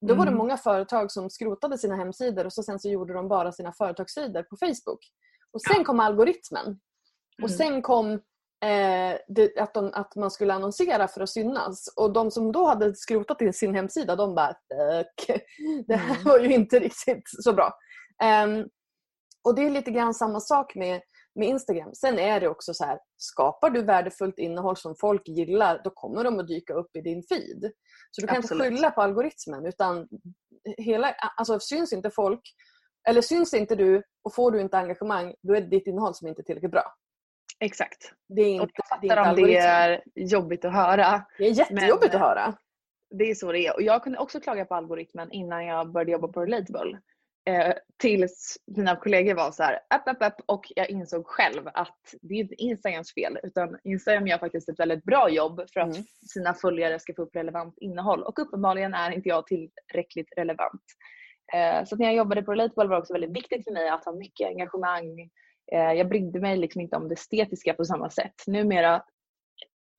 Då var det Mm. många företag som skrotade sina hemsidor och så sen så gjorde de bara sina företagssidor på Facebook. Och sen kom algoritmen. Och Mm. sen kom eh, det, att, de, att man skulle annonsera för att synas. Och de som då hade skrotat till sin hemsida, de bara Fuck. <laughs> Det här Mm. var ju inte riktigt så bra. Ehm, och det är lite grann samma sak med, med Instagram. Sen är det också så här, skapar du värdefullt innehåll som folk gillar, då kommer de att dyka upp i din feed. Så du kan Absolut. inte skylla på algoritmen utan hela, alltså syns inte folk, eller syns inte du och får du inte engagemang, då är det ditt innehåll som inte är tillräckligt bra. Exakt. Det är Och inte, jag det är fattar om det är jobbigt att höra. Det är jättejobbigt men- att höra. Det är så det är. Och jag kunde också klaga på algoritmen innan jag började jobba på Relatable. Eh, tills mina kollegor var så här, app, app, app, och jag insåg själv att det är inte Instagrams fel utan Instagram gör faktiskt ett väldigt bra jobb för att Mm. sina följare ska få upp relevant innehåll och uppenbarligen är inte jag tillräckligt relevant. Eh, så när jag jobbade på Relatable var det också väldigt viktigt för mig att ha mycket engagemang. Eh, jag brydde mig liksom inte om det estetiska på samma sätt. Numera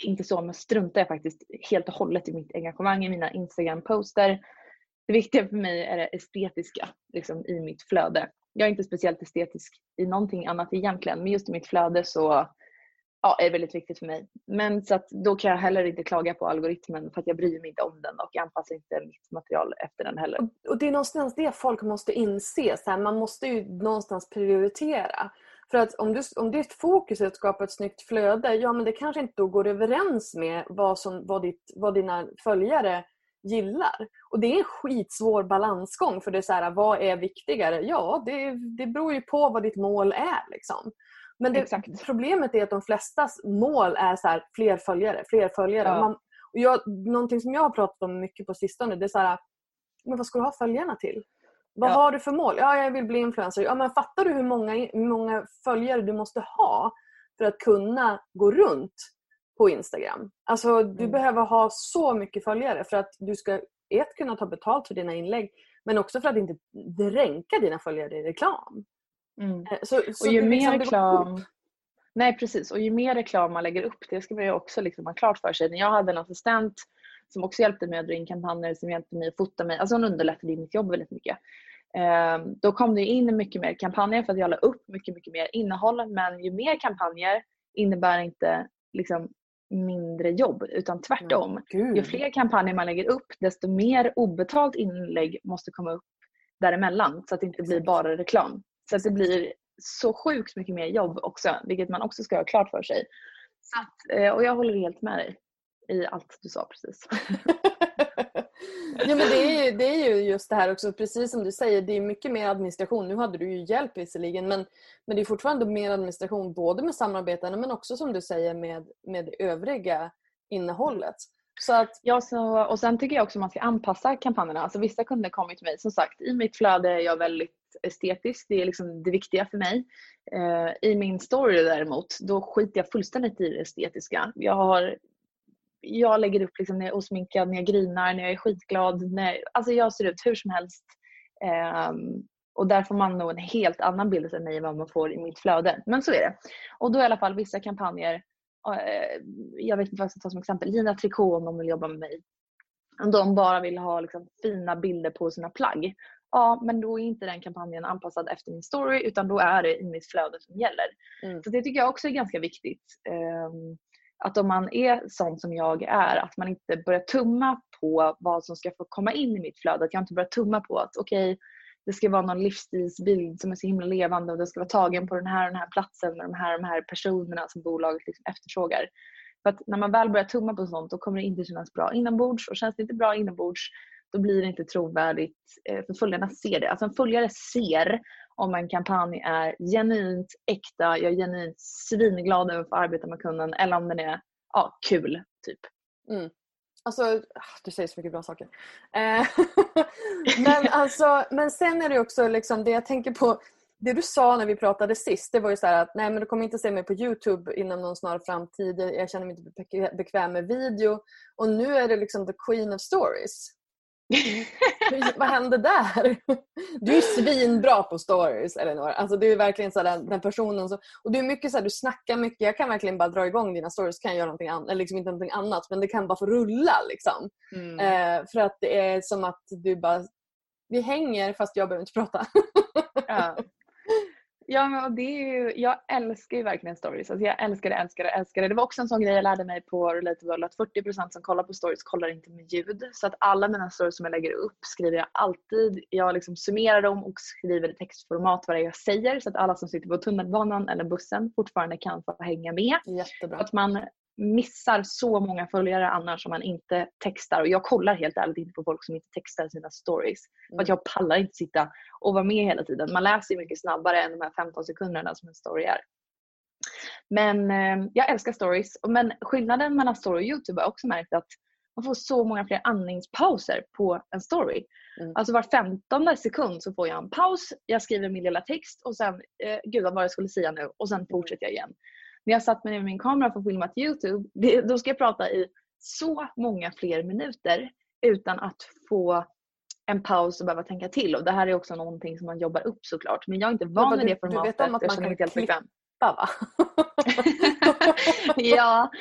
inte så, men struntar jag faktiskt helt och hållet i mitt engagemang i mina Instagram-poster. Det viktiga för mig är det estetiska liksom, i mitt flöde. Jag är inte speciellt estetisk i någonting annat egentligen, men just i mitt flöde så ja, är det väldigt viktigt för mig. Men så att då kan jag heller inte klaga på algoritmen för att jag bryr mig inte om den och jag anpassar inte mitt material efter den heller. Och, och det är någonstans det folk måste inse. Så här, man måste ju någonstans prioritera. För att om, du, om ditt fokus är att skapa ett snyggt flöde, ja men det kanske inte då går överens med vad, som, vad, ditt, vad dina följare gillar. Och det är en skitsvår balansgång för det är så här, vad är viktigare? Ja, det, det beror ju på vad ditt mål är. Liksom. Men det, problemet är att de flestas mål är så här, fler följare, fler följare. Ja. Man, och jag, någonting som jag har pratat om mycket på sistone, det är så här, men vad ska du ha följarna till? Vad Ja. har du för mål? Ja, jag vill bli influencer. Ja, men fattar du hur många, hur många följare du måste ha för att kunna gå runt på Instagram? Alltså, du Mm. behöver ha så mycket följare för att du ska ett, kunna ta betalt för dina inlägg men också för att inte dränka dina följare i reklam. Mm. Eh, Så, så Och ju mer liksom, går reklam. Nej precis och ju mer reklam man lägger upp det ska man ju också liksom ha klart för sig. När jag hade en assistent som också hjälpte mig att dra in kampanjer, som hjälpte mig att fota mig. Alltså hon underlättade mitt jobb väldigt mycket. Ehm, då kom det in mycket mer kampanjer för att jag la upp mycket, mycket mer innehåll. Men ju mer kampanjer innebär inte liksom mindre jobb utan tvärtom. Gud. Ju fler kampanjer man lägger upp desto mer obetalt inlägg måste komma upp däremellan så att det inte blir bara reklam. Så att det blir så sjukt mycket mer jobb också vilket man också ska ha klart för sig. Så att, eh, och jag håller helt med dig i allt du sa precis. <laughs> ja, men det, är ju, det är ju just det här också, precis som du säger, det är mycket mer administration. Nu hade du ju hjälp visserligen men, men det är fortfarande mer administration både med samarbetarna men också som du säger med, med det övriga innehållet. Så att, ja, så, och sen tycker jag också att man ska anpassa kampanjerna. Alltså, vissa kunder kommer till mig, som sagt, i mitt flöde är jag väldigt estetisk. Det är liksom det viktiga för mig. Eh, I min story däremot, då skiter jag fullständigt i det estetiska. Jag har jag lägger upp liksom när jag är osminkad, när jag grinar, när jag är skitglad. När, alltså jag ser ut hur som helst. Um, och där får man nog en helt annan bild av mig än vad man får i mitt flöde. Men så är det. Och då i alla fall vissa kampanjer. Uh, jag vet inte vad jag ska ta som exempel. Lina Tricot om de vill jobba med mig. Om de bara vill ha liksom, fina bilder på sina plagg. Ja, men då är inte den kampanjen anpassad efter min story utan då är det i mitt flöde som gäller. Mm. Så det tycker jag också är ganska viktigt. Um, att om man är sån som jag är, att man inte börjar tumma på vad som ska få komma in i mitt flöde. Att jag inte börjar tumma på att okej, okay, det ska vara någon livsstilsbild som är så himla levande och det ska vara tagen på den här och den här platsen med de här och de här personerna som bolaget liksom efterfrågar. För att när man väl börjar tumma på sånt då kommer det inte kännas bra inombords och känns det inte bra inombords då blir det inte trovärdigt eh, för följarna ser det. Alltså en följare ser om en kampanj är genuint äkta, jag är genuint svinglad över att få arbeta med kunden eller om den är ja, kul. typ. Mm. Alltså, ah, du säger så mycket bra saker. Eh, <laughs> men, alltså, men sen är det också liksom det jag tänker på det du sa när vi pratade sist, det var ju så att nej men du kommer inte se mig på Youtube inom någon snar framtid. Jag känner mig inte bekväm med video. Och nu är det liksom the queen of stories. <laughs> Vad hände där? Du är svinbra på stories Elinor. Alltså, du är verkligen så den, den, personen. Så, och du är mycket så här, du snackar mycket. Jag kan verkligen bara dra igång dina stories. kan jag göra någonting annat. Eller liksom inte någonting annat men det kan bara få rulla. Liksom. Mm. Eh, för att det är som att du bara... Vi hänger fast jag behöver inte prata. ja. Ja, men det är ju, jag älskar ju verkligen stories. Alltså jag älskar det, älskar det, älskar det. Det var också en sån grej jag lärde mig på Relatable att 40% som kollar på stories kollar inte med ljud. Så att alla mina stories som jag lägger upp skriver jag alltid. Jag liksom summerar dem och skriver i textformat vad det är jag säger så att alla som sitter på tunnelbanan eller bussen fortfarande kan få hänga med. Jättebra. Att man missar så många följare annars om man inte textar. Och jag kollar helt ärligt inte på folk som inte textar sina stories. Mm. För att jag pallar inte sitta och vara med hela tiden. Man läser mycket snabbare än de här 15 sekunderna som en story är. Men eh, jag älskar stories. Men skillnaden mellan story och Youtube har jag också märkt att man får så många fler andningspauser på en story. Mm. Alltså var femtonde sekund så får jag en paus, jag skriver min lilla text och sen, eh, gud vad jag skulle säga nu och sen fortsätter jag igen när jag satt mig med min kamera för att filma till Youtube, det, då ska jag prata i så många fler minuter utan att få en paus och behöva tänka till. Och det här är också någonting som man jobbar upp såklart. Men jag är inte van med det formatet. Du vet om att man kan klippa bekväm. va? <laughs> ja,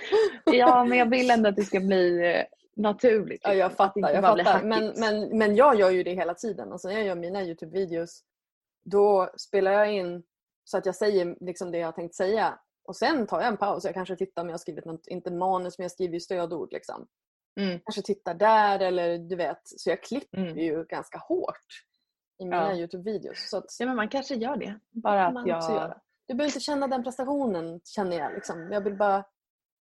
ja, men jag vill ändå att det ska bli eh, naturligt. Ja, jag fattar. Jag fattar. Men, men, men jag gör ju det hela tiden. Alltså, när jag gör mina Youtube-videos då spelar jag in så att jag säger liksom det jag har tänkt säga och sen tar jag en paus. Jag kanske tittar om jag har skrivit något, inte manus men jag skriver stödord. Liksom. Mm. Kanske tittar där eller du vet. Så jag klipper mm. ju ganska hårt i mina ja. Youtube-videos. att, ja men man kanske gör det. Bara att jag... Du behöver inte känna den prestationen känner jag. Liksom. Jag vill bara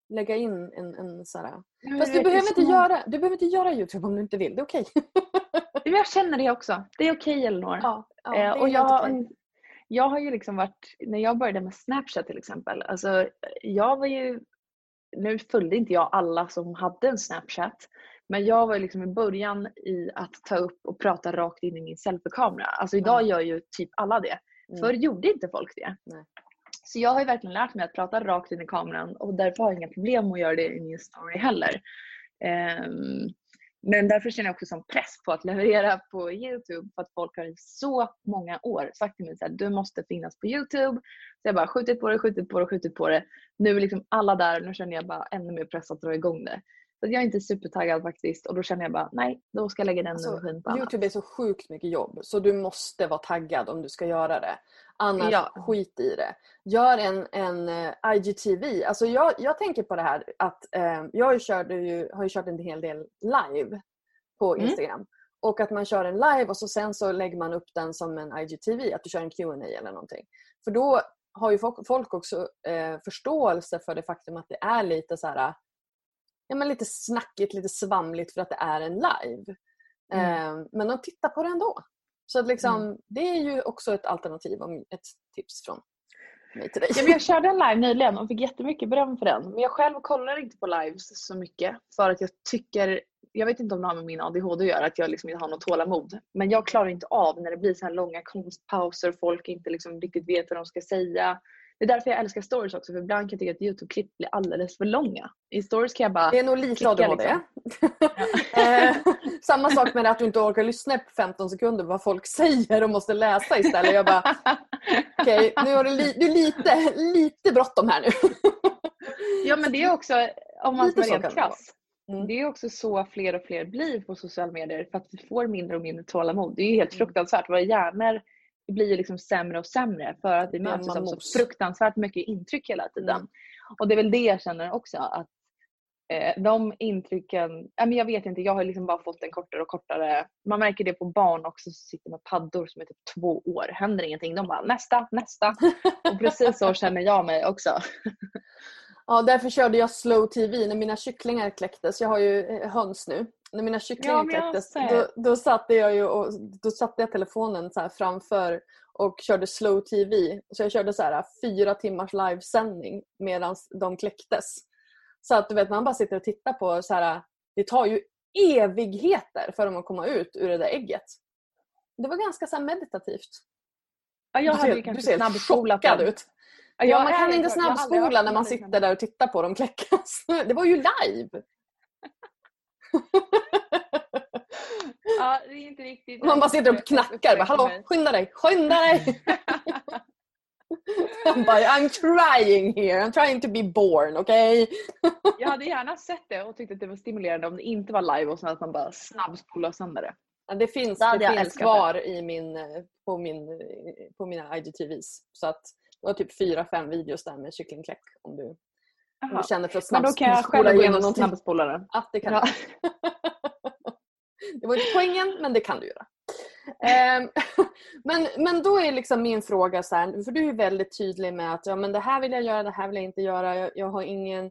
lägga in en, en sån Fast du behöver, inte göra, du behöver inte göra Youtube om du inte vill. Det är okej. Okay. jag känner det också. Det är okej okay, Elinor. Ja, ja, eh, och jag, okay jag har ju liksom varit, när jag började med Snapchat till exempel, alltså jag var ju, nu följde inte jag alla som hade en Snapchat, men jag var liksom i början i att ta upp och prata rakt in i min selfiekamera. Alltså idag gör ju typ alla det. Mm. Förr gjorde inte folk det. Nej. Så jag har ju verkligen lärt mig att prata rakt in i kameran och därför har jag inga problem att göra det i min story heller. Um, men därför känner jag också som press på att leverera på Youtube för att folk har i så många år sagt till mig att du måste finnas på Youtube. Så jag bara skjutit på det, skjutit på det, skjutit på det. Nu är liksom alla där och nu känner jag bara ännu mer press att dra igång det. Så att jag är inte supertaggad faktiskt och då känner jag bara nej, då ska jag lägga den Alltså, energin på annat. Youtube är så sjukt mycket jobb så du måste vara taggad om du ska göra det. Annars Ja. skit i det. Gör en, en eh, IGTV. Alltså jag, jag tänker på det här att eh, jag körde ju, har ju kört en hel del live på Mm. Instagram. Och att man kör en live och så sen så lägger man upp den som en IGTV, att du kör en Q&A eller någonting. För då har ju folk, folk också eh, förståelse för det faktum att det är lite så här ja, men lite snackigt, lite svamligt för att det är en live. Mm. Eh, men de tittar på det ändå. Så att liksom, det är ju också ett alternativ och ett tips från mig till dig. Ja, jag körde en live nyligen och fick jättemycket beröm för den. Men jag själv kollar inte på lives så mycket för att jag tycker, jag vet inte om det har med min ADHD att göra, att jag liksom inte har något tålamod. Men jag klarar inte av när det blir så här långa konstpauser och folk inte liksom riktigt vet vad de ska säga. Det är därför jag älskar stories också för ibland kan jag tycka att Youtube-klipp blir alldeles för långa. I stories kan jag bara Det är nog lite ADHD. liksom. <laughs> eh, samma sak med att du inte orkar lyssna på 15 sekunder vad folk säger och måste läsa istället. Jag bara, okej, nu har du, li- du är lite, lite bråttom här nu. Ja men det är också, om man ska så vara rent krass. Mm. Det är också så fler och fler blir på sociala medier för att vi får mindre och mindre tålamod. Det är ju helt fruktansvärt. Våra hjärnor blir ju liksom sämre och sämre för att vi möts av så fruktansvärt mycket intryck hela tiden. Mm. Och det är väl det jag känner också att eh, de intrycken, ja, men jag vet inte, jag har liksom bara fått en kortare och kortare, man märker det på barn också som sitter med paddor som är typ två år, händer ingenting, de bara nästa, nästa. Och precis så <laughs> känner jag mig också. Ja, därför körde jag slow tv när mina kycklingar kläcktes. Jag har ju eh, höns nu. När mina kycklingar kläcktes då, då satte jag ju och, då satte jag telefonen så framför och körde slow tv. Så jag körde så här fyra timmars livesändning medan de kläcktes. Så att du vet, man bara sitter och tittar på så här. Det tar ju evigheter för dem att komma ut ur det där ägget. Det var ganska så meditativt. Ja, jag du hade ser, kanske du ser snabbspolat ut. Ja, man kan inte snabbspola när man sitter där och tittar på dem kläckas. <laughs> Det var ju live! Ja, <laughs> det är inte riktigt. Man bara sitter och knackar. Bara, Hallå, skynda dig, skynda dig! <laughs> Han bara, I'm trying here, I'm trying to be born, okej? Jag hade gärna sett det och tyckt att det var stimulerande om det inte var live och så att man bara snabbspolar sönder det. Ja, det finns, Det det finns kvar i min, på, min, på mina IGTVs. Så att det var typ fyra, fem videos där med kycklingkläck om du, om Jaha. du känner för att Men då kan jag snabbspola igenom och någonting. snabbspola den. Ja, det kan Ja. <laughs> det var inte poängen, men det kan du göra. Ehm, <laughs> men, men då är liksom min fråga så här, för du är väldigt tydlig med att ja, men det här vill jag göra, det här vill jag inte göra. Jag, jag har ingen,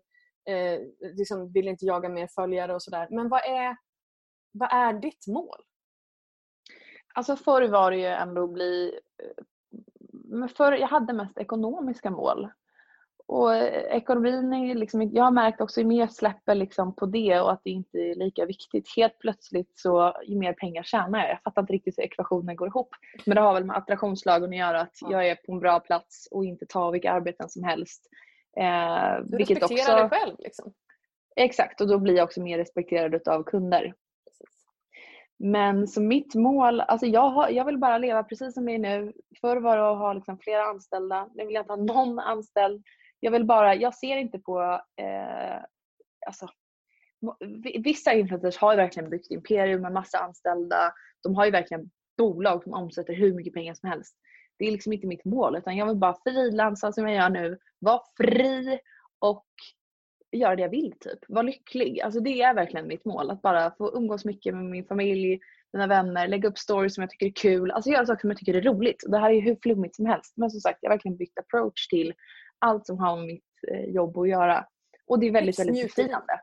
eh, liksom vill inte jaga mer följare och sådär. Men vad är, vad är ditt mål? Alltså förr var det ju ändå att bli... eh, Men förr, jag hade mest ekonomiska mål. Och eh, ekonomin är liksom, jag har märkt också ju mer jag släpper liksom på det och att det inte är lika viktigt. Helt plötsligt så ju mer pengar tjänar jag. Jag fattar inte riktigt hur ekvationen går ihop. Men det har väl med attraktionslagen att göra att jag är på en bra plats och inte tar vilka arbeten som helst. Eh, Du vilket respekterar också, dig själv. Liksom. Exakt och då blir jag också mer respekterad av kunder. Men så mitt mål, alltså jag, har, jag vill bara leva precis som det är nu. Förr var det att ha liksom flera anställda. Nu vill jag inte ha någon anställd. Jag vill bara, jag ser inte på, eh, alltså vissa influencers har ju verkligen byggt imperium med massa anställda. De har ju verkligen bolag som omsätter hur mycket pengar som helst. Det är liksom inte mitt mål utan jag vill bara frilansa som jag gör nu. Vara fri och göra det jag vill typ. Vara lycklig. Alltså det är verkligen mitt mål. Att bara få umgås mycket med min familj, mina vänner, lägga upp stories som jag tycker är kul. Alltså göra saker som jag tycker är roligt. Det här är ju hur flummigt som helst. Men som sagt, jag har verkligen bytt approach till allt som har med mitt eh, jobb att göra. Och det är väldigt, väldigt befriande.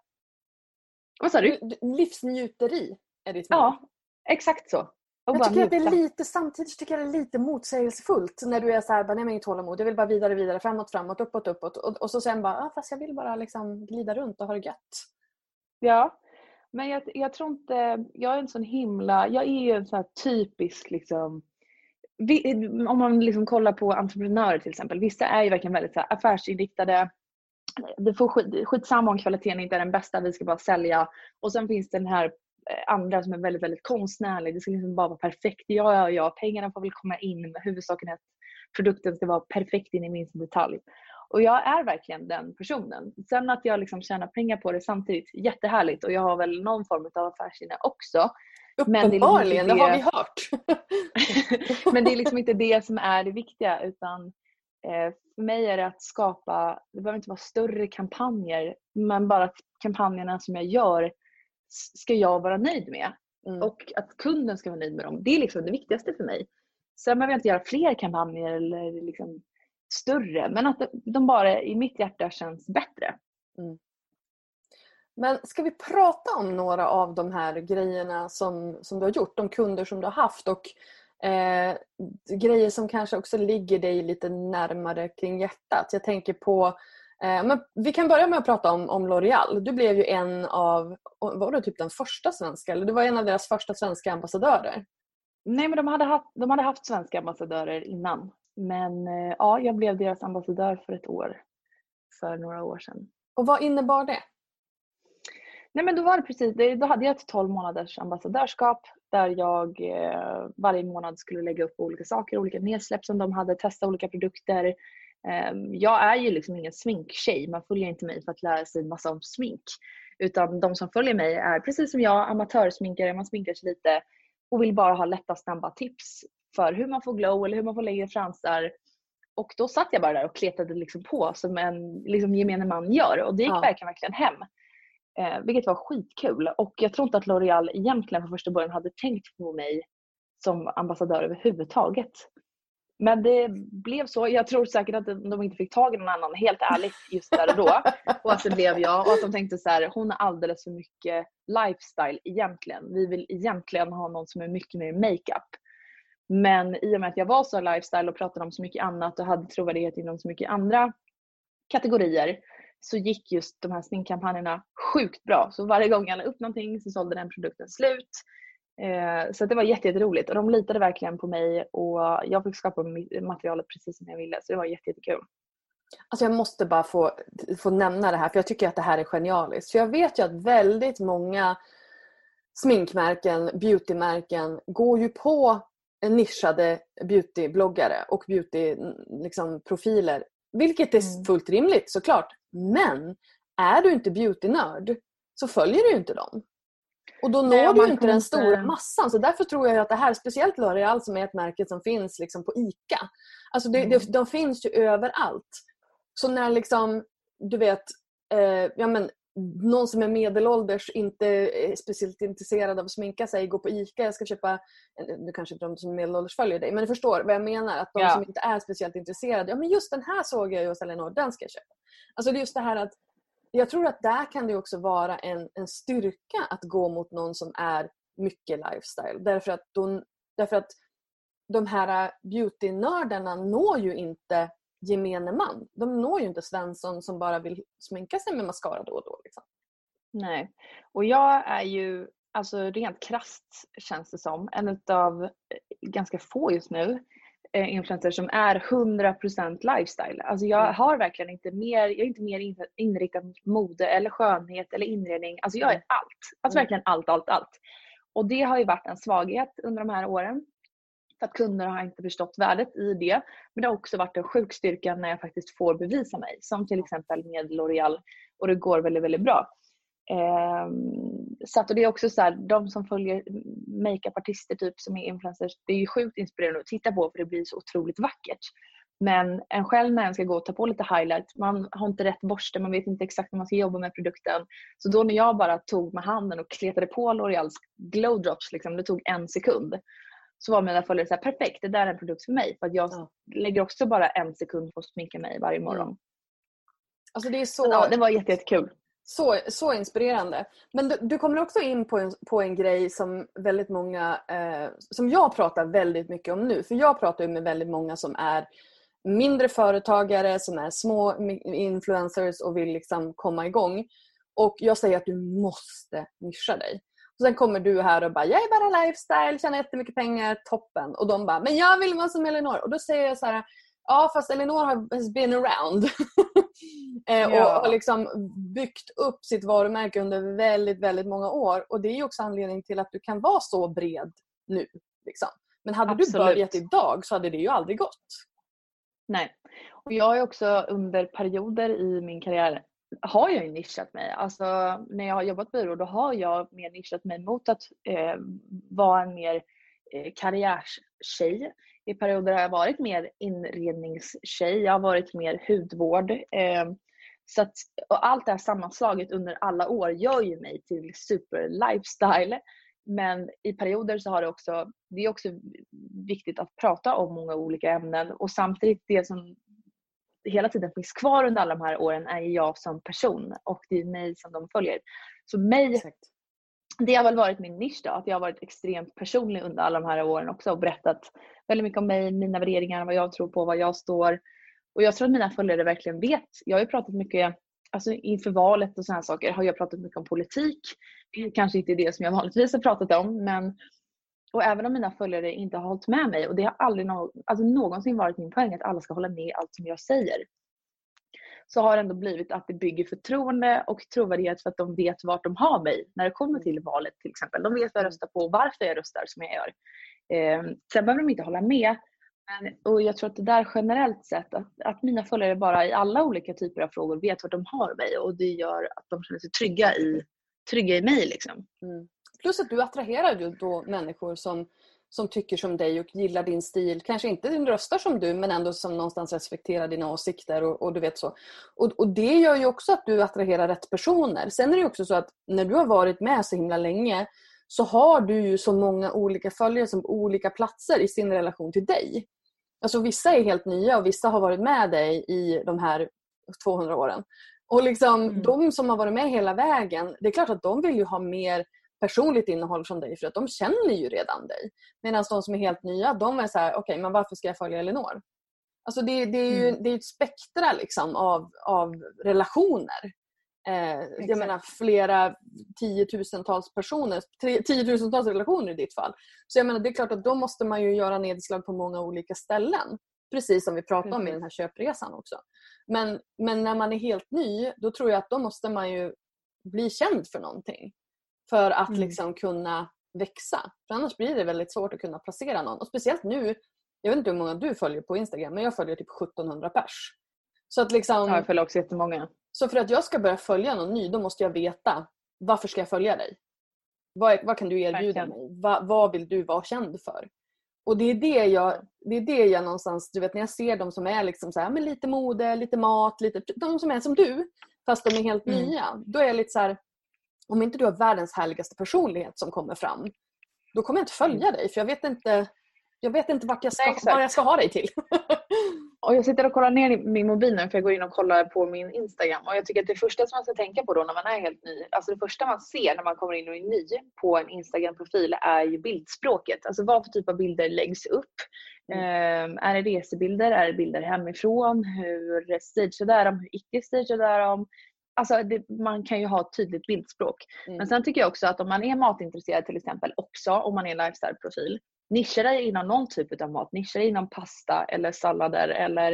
Vad sa du? Livsnjuteri är ditt mål. Ja, exakt så. Och Jag tycker att det är lite, samtidigt tycker jag det är lite motsägelsefullt när du är så här, bara, nej men inget tålamod, jag vill bara vidare, vidare, framåt, framåt, uppåt, uppåt. Och, och så sen bara, ah, fast jag vill bara liksom glida runt och ha det gött. Ja, men jag, jag tror inte, jag är en sån himla, jag är ju en sån här typisk liksom, vi, om man liksom kollar på entreprenörer till exempel, vissa är ju verkligen väldigt så här, affärsinriktade. Det får skit, skitsamma om kvaliteten inte är den bästa, vi ska bara sälja. Och sen finns det den här eh, andra som är väldigt, väldigt konstnärlig. Det ska liksom bara vara perfekt. Ja, ja, ja, pengarna får väl komma in. Huvudsaken är att produkten ska vara perfekt in i minsta detalj. Och jag är verkligen den personen. Sen att jag liksom tjänar pengar på det samtidigt, jättehärligt. Och jag har väl någon form av affärsinne också. Uppenbarligen, det, liksom det, har vi hört. <laughs> men det är liksom inte det som är det viktiga utan eh, för mig är det att skapa, det behöver inte vara större kampanjer, men bara att kampanjerna som jag gör ska jag vara nöjd med. Mm. Och att kunden ska vara nöjd med dem. Det är liksom det viktigaste för mig. Sen behöver jag inte göra fler kampanjer eller liksom större, men att de bara i mitt hjärta känns bättre. Mm. Men ska vi prata om några av de här grejerna som, som du har gjort, de kunder som du har haft och eh, grejer som kanske också ligger dig lite närmare kring hjärtat. Jag tänker på eh, men vi kan börja med att prata om, om L'Oreal. Du blev ju en av, var du typ den första svenska, eller du var en av deras första svenska ambassadörer. Nej men de hade haft, de hade haft svenska ambassadörer innan. Men eh, ja, jag blev deras ambassadör för ett år. För några år sedan. Och vad innebar det? Nej men då var det precis, då hade jag ett 12 månaders ambassadörskap där jag eh, varje månad skulle lägga upp olika saker, olika nedsläpp som de hade, testa olika produkter. Eh, jag är ju liksom ingen sminktjej, man följer inte mig för att lära sig massa om smink. Utan de som följer mig är precis som jag, amatörsminkare, man sminkar sig lite och vill bara ha lätta snabba tips för hur man får glow eller hur man får längre fransar. Och då satt jag bara där och kletade liksom på som en liksom gemene man gör och det gick ja. verkligen, verkligen hem. Eh, vilket var skitkul. Och jag tror inte att L'Oreal egentligen från första början hade tänkt på mig som ambassadör överhuvudtaget. Men det blev så. Jag tror säkert att de inte fick tag i någon annan, helt ärligt, just där och då. Och att det blev jag. Och att de tänkte så här, hon har alldeles för mycket lifestyle egentligen. Vi vill egentligen ha någon som är mycket mer makeup. Men i och med att jag var så lifestyle och pratade om så mycket annat och hade trovärdighet inom så mycket andra kategorier så gick just de här sminkkampanjerna sjukt bra. Så varje gång jag la upp någonting så sålde den produkten slut. Eh, så det var jätteroligt och de litade verkligen på mig och jag fick skapa materialet precis som jag ville så det var jättekul. Alltså jag måste bara få, få nämna det här för jag tycker att det här är genialiskt. För jag vet ju att väldigt många sminkmärken, beautymärken går ju på nischade beautybloggare och beautyprofiler. Liksom, vilket är mm. fullt rimligt såklart. Men är du inte beautynörd så följer du inte dem. Och då når Nej, du inte den stora massan. Så därför tror jag att det här, speciellt L'Oreal som är ett märke som finns liksom på ICA. Alltså det, mm. det, de finns ju överallt. Så när liksom, du vet, eh, ja men någon som är medelålders, inte är speciellt intresserad av att sminka sig, går på ICA, jag ska köpa, nu kanske inte de som är medelålders följer dig, men du förstår vad jag menar. Att de ja. som inte är speciellt intresserade, ja men just den här såg jag hos Elinor, den ska jag köpa. Alltså det är just det här att jag tror att där kan det också vara en, en styrka att gå mot någon som är mycket lifestyle. Därför att, de, därför att de här beautynördarna når ju inte gemene man. De når ju inte Svensson som bara vill sminka sig med mascara då och då. Liksom. Nej, och jag är ju alltså rent krast känns det som en av ganska få just nu eh, influencers som är 100% lifestyle. Alltså jag mm. har verkligen inte mer, jag är inte mer inriktad mot mode eller skönhet eller inredning. Alltså jag är mm. allt. Alltså mm. verkligen allt, allt, allt. Och det har ju varit en svaghet under de här åren. För att kunder har inte förstått värdet i det. Men det har också varit en sjuk styrka när jag faktiskt får bevisa mig. Som till exempel med L'Oreal. Och det går väldigt, väldigt bra. Eh, så att, och det är också så här, de som följer makeupartister typ som är influencers, det är ju sjukt inspirerande att titta på för det blir så otroligt vackert. Men en själv när en ska gå och ta på lite highlight, man har inte rätt borste, man vet inte exakt hur man ska jobba med produkten. Så då när jag bara tog med handen och kletade på L'Oreals glow drops, liksom, det tog en sekund så var mina följare så här, perfekt, det där är en produkt för mig. För att jag ja. lägger också bara en sekund på att sminka mig varje mm. morgon. Alltså det är så... Ja, det var jättekul. Så, så inspirerande. Men du, du, kommer också in på en, på en grej som väldigt många, eh, som jag pratar väldigt mycket om nu. För jag pratar med väldigt många som är mindre företagare, som är små influencers och vill liksom komma igång. Och jag säger att du måste nischa dig. Och sen kommer du här och bara “jag är bara lifestyle, tjänar jättemycket pengar, toppen” och de bara “men jag vill vara som Elinor” och då säger jag så här Ja fast Elinor har been around <laughs> eh, ja. och har liksom byggt upp sitt varumärke under väldigt, väldigt många år. Och det är också anledningen till att du kan vara så bred nu. Liksom. Men hade Absolut. du börjat idag så hade det ju aldrig gått. Nej. Och jag har ju också under perioder i min karriär har jag ju nischat mig. Alltså när jag har jobbat byrå då har jag mer nischat mig mot att eh, vara en mer eh, karriärstjej. I perioder har jag varit mer inredningstjej, jag har varit mer hudvård. Eh, så att, och allt det här sammanslaget under alla år gör ju mig till super lifestyle. Men i perioder så har det också, det är också viktigt att prata om många olika ämnen och samtidigt det som hela tiden finns kvar under alla de här åren är jag som person och det är mig som de följer. Så mig, Exakt. det har väl varit min nisch då, att jag har varit extremt personlig under alla de här åren också och berättat väldigt mycket om mig, mina värderingar, vad jag tror på, vad jag står. Och jag tror att mina följare verkligen vet. Jag har ju pratat mycket Alltså inför valet och sådana saker har jag pratat mycket om politik. Det är kanske inte det som jag vanligtvis har pratat om men och även om mina följare inte har hållit med mig och det har aldrig no alltså någonsin varit min poäng att alla ska hålla med i allt som jag säger. Så har det ändå blivit att det bygger förtroende och trovärdighet för att de vet vart de har mig när det kommer till valet till exempel. De vet vad jag röstar på och varför jag röstar som jag gör. Eh, sen behöver de inte hålla med. Men, och jag tror att det där generellt sett, att, att mina följare bara i alla olika typer av frågor vet vart de har mig och det gör att de känner sig trygga i, trygga i mig. Liksom. Mm. Plus att du attraherar ju då människor som, som tycker som dig och gillar din stil. Kanske inte röstar som du men ändå som någonstans respekterar dina åsikter och, och du vet så. Och, och det gör ju också att du attraherar rätt personer. Sen är det också så att när du har varit med så himla länge så har du ju så många olika följare som på olika platser i sin relation till dig. Alltså vissa är helt nya och vissa har varit med dig i de här 200 åren. Och liksom mm. de som har varit med hela vägen, det är klart att de vill ju ha mer personligt innehåll från dig för att de känner ju redan dig. Medan de som är helt nya, de är så här, okej okay, men varför ska jag följa Elinor? Alltså det, det är ju mm. det är ett spektra liksom av, av relationer. Eh, jag menar flera tiotusentals personer, tiotusentals relationer i ditt fall. Så jag menar det är klart att då måste man ju göra nedslag på många olika ställen. Precis som vi pratade om i den här köpresan också. Men, men när man är helt ny då tror jag att då måste man ju bli känd för någonting. För att mm. liksom kunna växa. För annars blir det väldigt svårt att kunna placera någon. Och speciellt nu, jag vet inte hur många du följer på Instagram men jag följer typ 1700 pers. Så att liksom, ja, jag följer också jättemånga. Så för att jag ska börja följa någon ny då måste jag veta varför ska jag följa dig? Vad, vad kan du erbjuda Verkligen. mig? Va, vad vill du vara känd för? Och det är det jag, det är det jag någonstans, du vet när jag ser de som är liksom så här, med lite mode, lite mat, lite, de som är som du fast de är helt mm. nya. Då är jag lite så här, om inte du har världens härligaste personlighet som kommer fram då kommer jag inte följa dig för jag vet inte, jag vet inte vart jag ska, vad jag ska ha dig till. <laughs> och jag sitter och kollar ner i min mobil nu för jag går in och kollar på min Instagram och jag tycker att det första som man ska tänka på då när man är helt ny, alltså det första man ser när man kommer in och är ny på en Instagram-profil är ju bildspråket. Alltså vad för typ av bilder läggs upp? Mm. Um, är det resebilder? Är det bilder hemifrån? Hur stageade är de? Hur icke stageade är de? Alltså det, man kan ju ha ett tydligt bildspråk. Mm. Men sen tycker jag också att om man är matintresserad till exempel också, om man är lifestyle-profil, nischa dig inom någon typ av mat. Nischa dig inom pasta eller sallader eller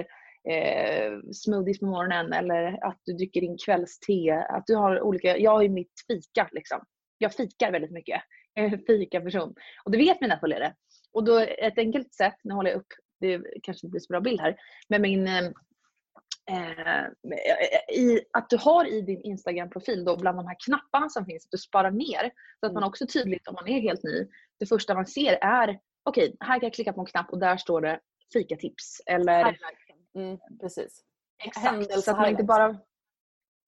eh, smoothies på morgonen eller att du dricker din kvällste. Att du har olika, jag har ju mitt fika liksom. Jag fikar väldigt mycket. Jag är en fika-person. Och det vet mina följare. Och då ett enkelt sätt, nu håller jag upp, det kanske inte blir så bra bild här, men min Eh, i, att du har i din Instagram-profil då bland de här knapparna som finns, att du sparar ner. Så att man mm. också tydligt om man är helt ny, det första man ser är okej, okay, här kan jag klicka på en knapp och där står det fikatips. Eller... Mm, precis. Exakt, så att man inte bara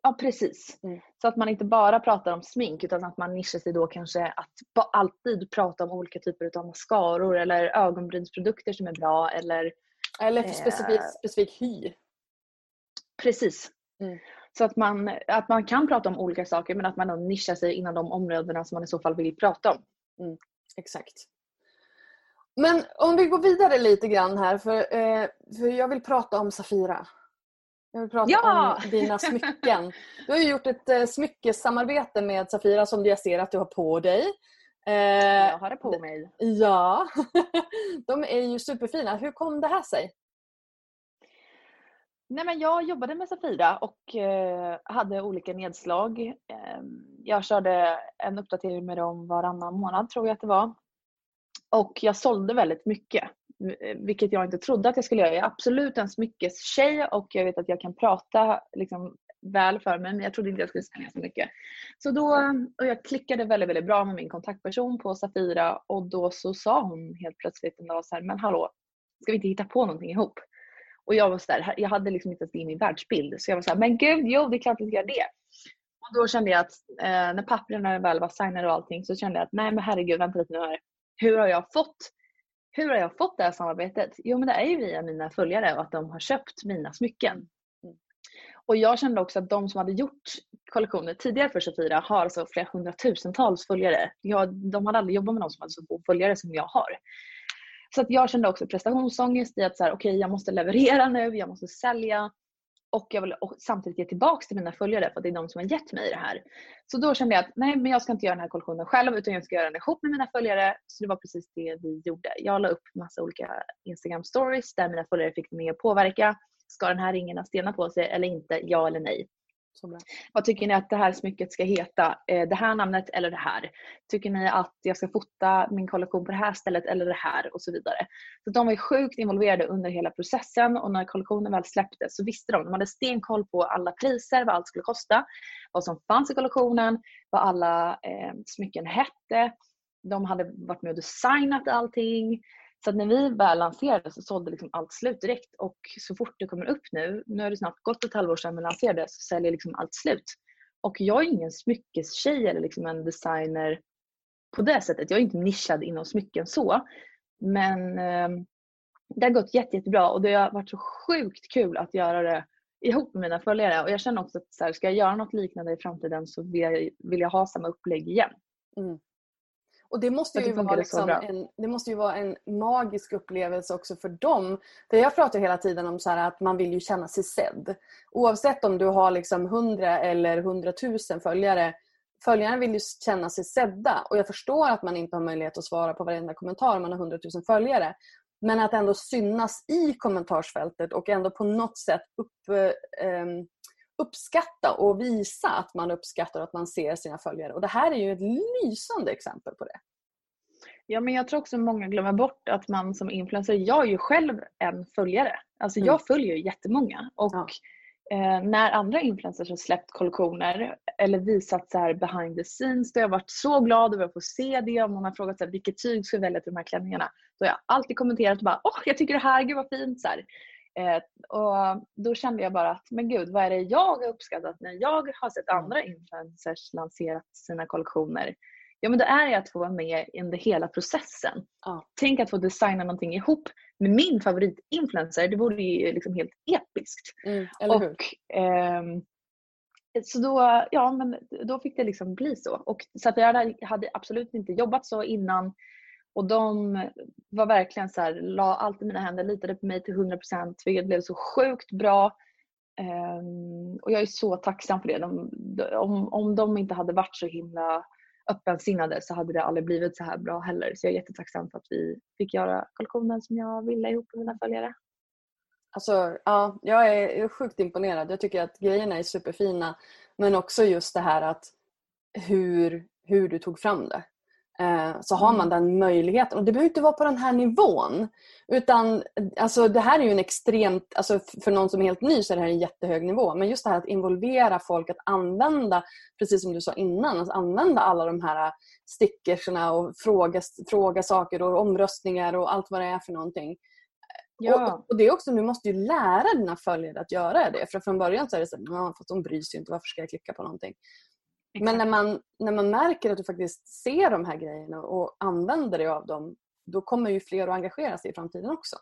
Ja precis. Mm. Så att man inte bara pratar om smink utan att man nischar sig då kanske att alltid prata om olika typer av mascaror eller ögonbrynsprodukter som är bra eller Eller för specifik, eh, specifik hy. Precis. Mm. Så att man, att man kan prata om olika saker men att man nischar sig inom de områdena som man i så fall vill prata om. Mm. Exakt. Men om vi går vidare lite grann här för, eh, för jag vill prata om Safira. Jag vill prata ja! om dina smycken. <laughs> Du har ju gjort ett eh, smyckessamarbete med Safira som jag ser att du har på dig. Eh, jag har det på mig. Ja. <laughs> De är ju superfina. Hur kom det här sig? Nej, men jag jobbade med Safira och eh, hade olika nedslag. Eh, jag körde en uppdatering med dem varannan månad tror jag att det var. Och jag sålde väldigt mycket. Eh, vilket jag inte trodde att jag skulle göra. Jag är absolut en smyckestjej och jag vet att jag kan prata liksom, väl för mig men jag trodde inte jag skulle sälja så mycket. Så då, och jag klickade väldigt, väldigt bra med min kontaktperson på Safira och då så sa hon helt plötsligt en dag så här, men hallå, ska vi inte hitta på någonting ihop? Och jag var så där, jag hade liksom inte ens det i min världsbild så jag var så här, men gud, jo det är klart vi ska göra det. Och då kände jag att eh, när papperna väl var signade och allting så kände jag att nej men herregud, vänta lite nu här. Hur har jag fått hur har jag fått det här samarbetet? Jo men det är ju via mina följare och att de har köpt mina smycken. Och jag kände också att de som hade gjort kollektioner tidigare för 24 har alltså flera hundratusentals följare. Jag, de hade aldrig jobbat med någon som hade så få följare som jag har. Så att jag kände också prestationsångest i att så här, okay, jag måste leverera nu, jag måste sälja och jag vill samtidigt ge tillbaka till mina följare för att det är de som har gett mig det här. Så då kände jag att nej, men jag ska inte göra den här kollektionen själv utan jag ska göra den ihop med mina följare. Så det var precis det vi gjorde. Jag la upp massa olika Instagram stories där mina följare fick med att påverka. Ska den här ringen ha stenar på sig eller inte? Ja eller nej? Vad tycker ni att det här smycket ska heta? Eh, det här namnet eller det här? Tycker ni att jag ska fota min kollektion på det här stället eller det här? Och så vidare. Så de var sjukt involverade under hela processen och när kollektionen väl släpptes så visste de. De hade stenkoll på alla priser, vad allt skulle kosta, vad som fanns i kollektionen, vad alla eh, smycken hette. De hade varit med och designat allting. Så att när vi väl lanserade så sålde liksom allt slut direkt och så fort det kommer upp nu, nu har det snart gått ett halvår sedan vi lanserade, så säljer liksom allt slut. Och jag är ingen smyckestjej eller liksom en designer på det sättet. Jag är inte nischad inom smycken så. Men eh, det har gått jätte, jättebra och det har varit så sjukt kul att göra det ihop med mina följare. Och jag känner också att så här, ska jag göra något liknande i framtiden så vill jag, vill jag ha samma upplägg igen. Mm. Och det måste, ju vara liksom en, det måste ju vara en magisk upplevelse också för dem. För jag pratar hela tiden om så att man vill ju känna sig sedd. Oavsett om du har liksom 100 eller 100 000 följare. Följarna vill ju känna sig sedda. Och jag förstår att man inte har möjlighet att svara på varenda kommentar om man har 100 000 följare. Men att ändå synas i kommentarsfältet och ändå på något sätt upp, eh, uppskatta och visa att man uppskattar och att man ser sina följare. Och det här är ju ett lysande exempel på det. Ja, men jag tror också många glömmer bort att man som influencer, jag är ju själv en följare. Alltså mm. jag följer ju jättemånga. Och ja. eh, när andra influencers har släppt kollektioner eller visat så här behind the scenes, då har jag varit så glad över att få se det. Om någon har frågat så här, vilket tyg ska jag välja till de här klänningarna? Då har jag alltid kommenterat och bara, åh, jag tycker det här, gud vad fint. Så här. Eh, och då kände jag bara att, men gud, vad är det jag har uppskattat när jag har sett mm. andra influencers lanserat sina kollektioner? Ja, men då är det att få vara med under hela processen. Ja. Tänk att få designa någonting ihop med min favoritinfluencer. Det vore ju liksom helt episkt. Mm, och, ehm, så då, ja, men då fick det liksom bli så. Och, så att jag hade absolut inte jobbat så innan. Och de var verkligen så här, la allt i mina händer, litade på mig till 100% vilket blev så sjukt bra. Um, och jag är så tacksam för det. De, de, om, om de inte hade varit så himla öppensinnade så hade det aldrig blivit så här bra heller. Så jag är jättetacksam för att vi fick göra kollektionen som jag ville ihop med mina följare. Alltså, ja, jag är sjukt imponerad. Jag tycker att grejerna är superfina. Men också just det här att hur, hur du tog fram det. Eh, så har man mm. den möjligheten. Och det behöver inte vara på den här nivån. Utan alltså, det här är ju en extremt, alltså, för någon som är helt ny så är det här en jättehög nivå. Men just det här att involvera folk, att använda, precis som du sa innan, att använda alla de här stickerserna och fråga, fråga saker och omröstningar och allt vad det är för någonting. Ja. Och, och, det är också, du måste ju lära dina följare att göra det. För från början så är det så att de bryr sig inte, varför ska jag klicka på någonting? Men när man, när man märker att du faktiskt ser de här grejerna och använder dig av dem, då kommer ju fler att engagera sig i framtiden också.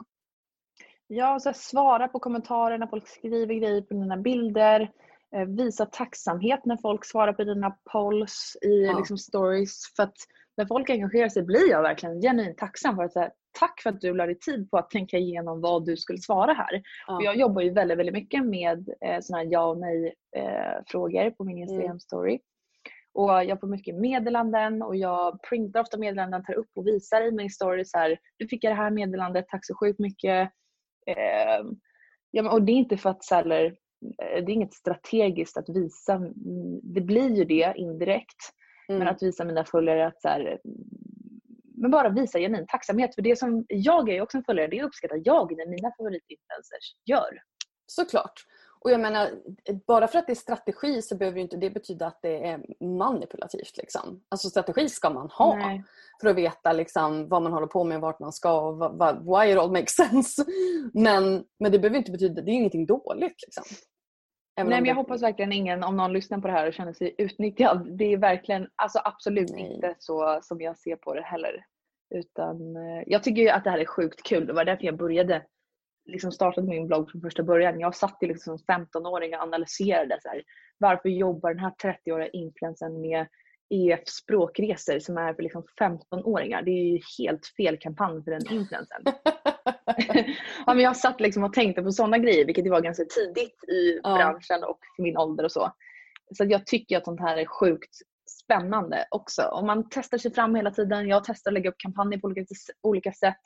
Ja, så svara på kommentarer när folk skriver grejer på dina bilder. Eh, visa tacksamhet när folk svarar på dina polls i ja. liksom, stories. För att när folk engagerar sig blir jag verkligen genuint tacksam för att säga tack för att du la dig tid på att tänka igenom vad du skulle svara här. Ja. jag jobbar ju väldigt, väldigt mycket med eh, såna här ja och nej eh, frågor på min mm. Instagram story. Och jag får mycket meddelanden och jag printar ofta meddelanden, tar upp och visar i min story så här, du fick jag det här meddelandet, tack så sjukt mycket. Eh, ja, och det är inte för att så här, eh, det är inget strategiskt att visa, mm, det blir ju det indirekt. Mm. Men att visa mina följare att så här, men bara visa genuin tacksamhet. För det som jag är också en följare, det uppskattar jag när mina favoritinfluencers gör. Såklart. Och jag menar, bara för att det är strategi så behöver ju inte det betyda att det är manipulativt. Liksom. Alltså strategi ska man ha Nej. för att veta liksom, vad man håller på med, vart man ska och vad, vad, why it all makes <laughs> sense. Men, men det behöver inte betyda, det är ingenting dåligt. Liksom. Även Nej men jag det- hoppas verkligen ingen, om någon lyssnar på det här och känner sig utnyttjad. Det är verkligen, alltså absolut Nej. inte så som jag ser på det heller. Utan eh, jag tycker ju att det här är sjukt kul. Det var därför jag började, liksom startade min blogg från första början. Jag satt ju liksom som 15-åring och analyserade så här, varför jobbar den här 30-åriga influensen med EF språkresor som är för liksom 15-åringar. Det är ju helt fel kampanj för den influensen. <laughs> ja, men jag satt liksom och tänkte på sådana grejer vilket var ganska tidigt i Ja. branschen och för min ålder och så. Så jag tycker att sånt här är sjukt spännande också. Om man testar sig fram hela tiden. Jag testar att lägga upp kampanjer på olika, olika sätt.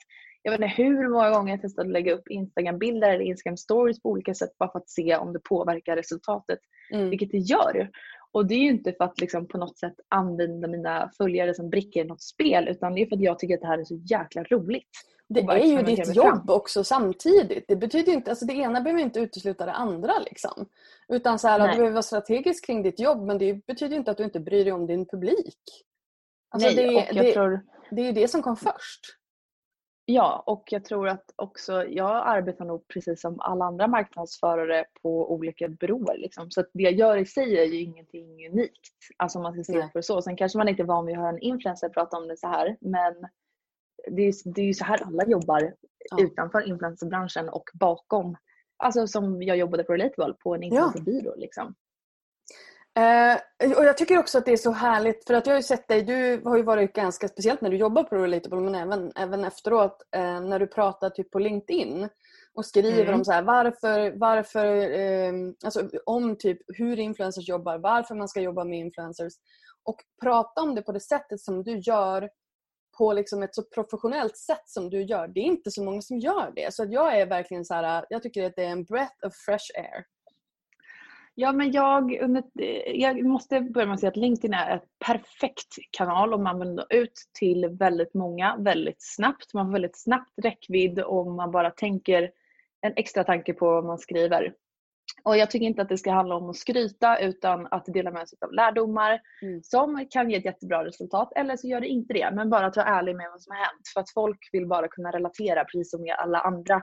Jag vet inte hur många gånger jag testat att lägga upp Instagram-bilder eller Instagram stories på olika sätt bara för att se om det påverkar resultatet. Mm. Vilket det gör. Och det är ju inte för att liksom på något sätt använda mina följare som brickor i något spel utan det är för att jag tycker att det här är så jäkla roligt. Det är ju ditt jobb också samtidigt. Det betyder inte, alltså det ena behöver inte utesluta det andra. Liksom. Utan så här, du behöver vara strategisk kring ditt jobb men det betyder inte att du inte bryr dig om din publik. Alltså Nej, det, och jag det, tror... det är ju det som kom först. Ja, och jag tror att också, jag arbetar nog precis som alla andra marknadsförare på olika byråer. Liksom. Så att det jag gör i sig är ju ingenting unikt. Alltså man ska se det så. Sen kanske man inte är van vid att höra en influencer prata om det så här. Men det är, det är ju så här alla jobbar Ja. utanför influencerbranschen och bakom. Alltså som jag jobbade på Relatable på en influencerbyrå. Liksom. Eh, och Jag tycker också att det är så härligt för att jag har ju sett dig, du har ju varit ganska speciellt när du jobbar på Relatable men även, även efteråt eh, när du pratar typ på LinkedIn och skriver Mm. om så här, varför, varför eh, alltså om typ hur influencers jobbar, varför man ska jobba med influencers och prata om det på det sättet som du gör på liksom ett så professionellt sätt som du gör. Det är inte så många som gör det. Så jag är verkligen så här, jag tycker att det är en breath of fresh air. Ja, men jag, under, jag måste börja med att säga att LinkedIn är ett perfekt kanal om man vill nå ut till väldigt många väldigt snabbt. Man får väldigt snabbt räckvidd om man bara tänker en extra tanke på vad man skriver. Och Jag tycker inte att det ska handla om att skryta utan att dela med sig av lärdomar Mm. som kan ge ett jättebra resultat eller så gör det inte det. Men bara att vara ärlig med vad som har hänt. För att folk vill bara kunna relatera precis som med alla andra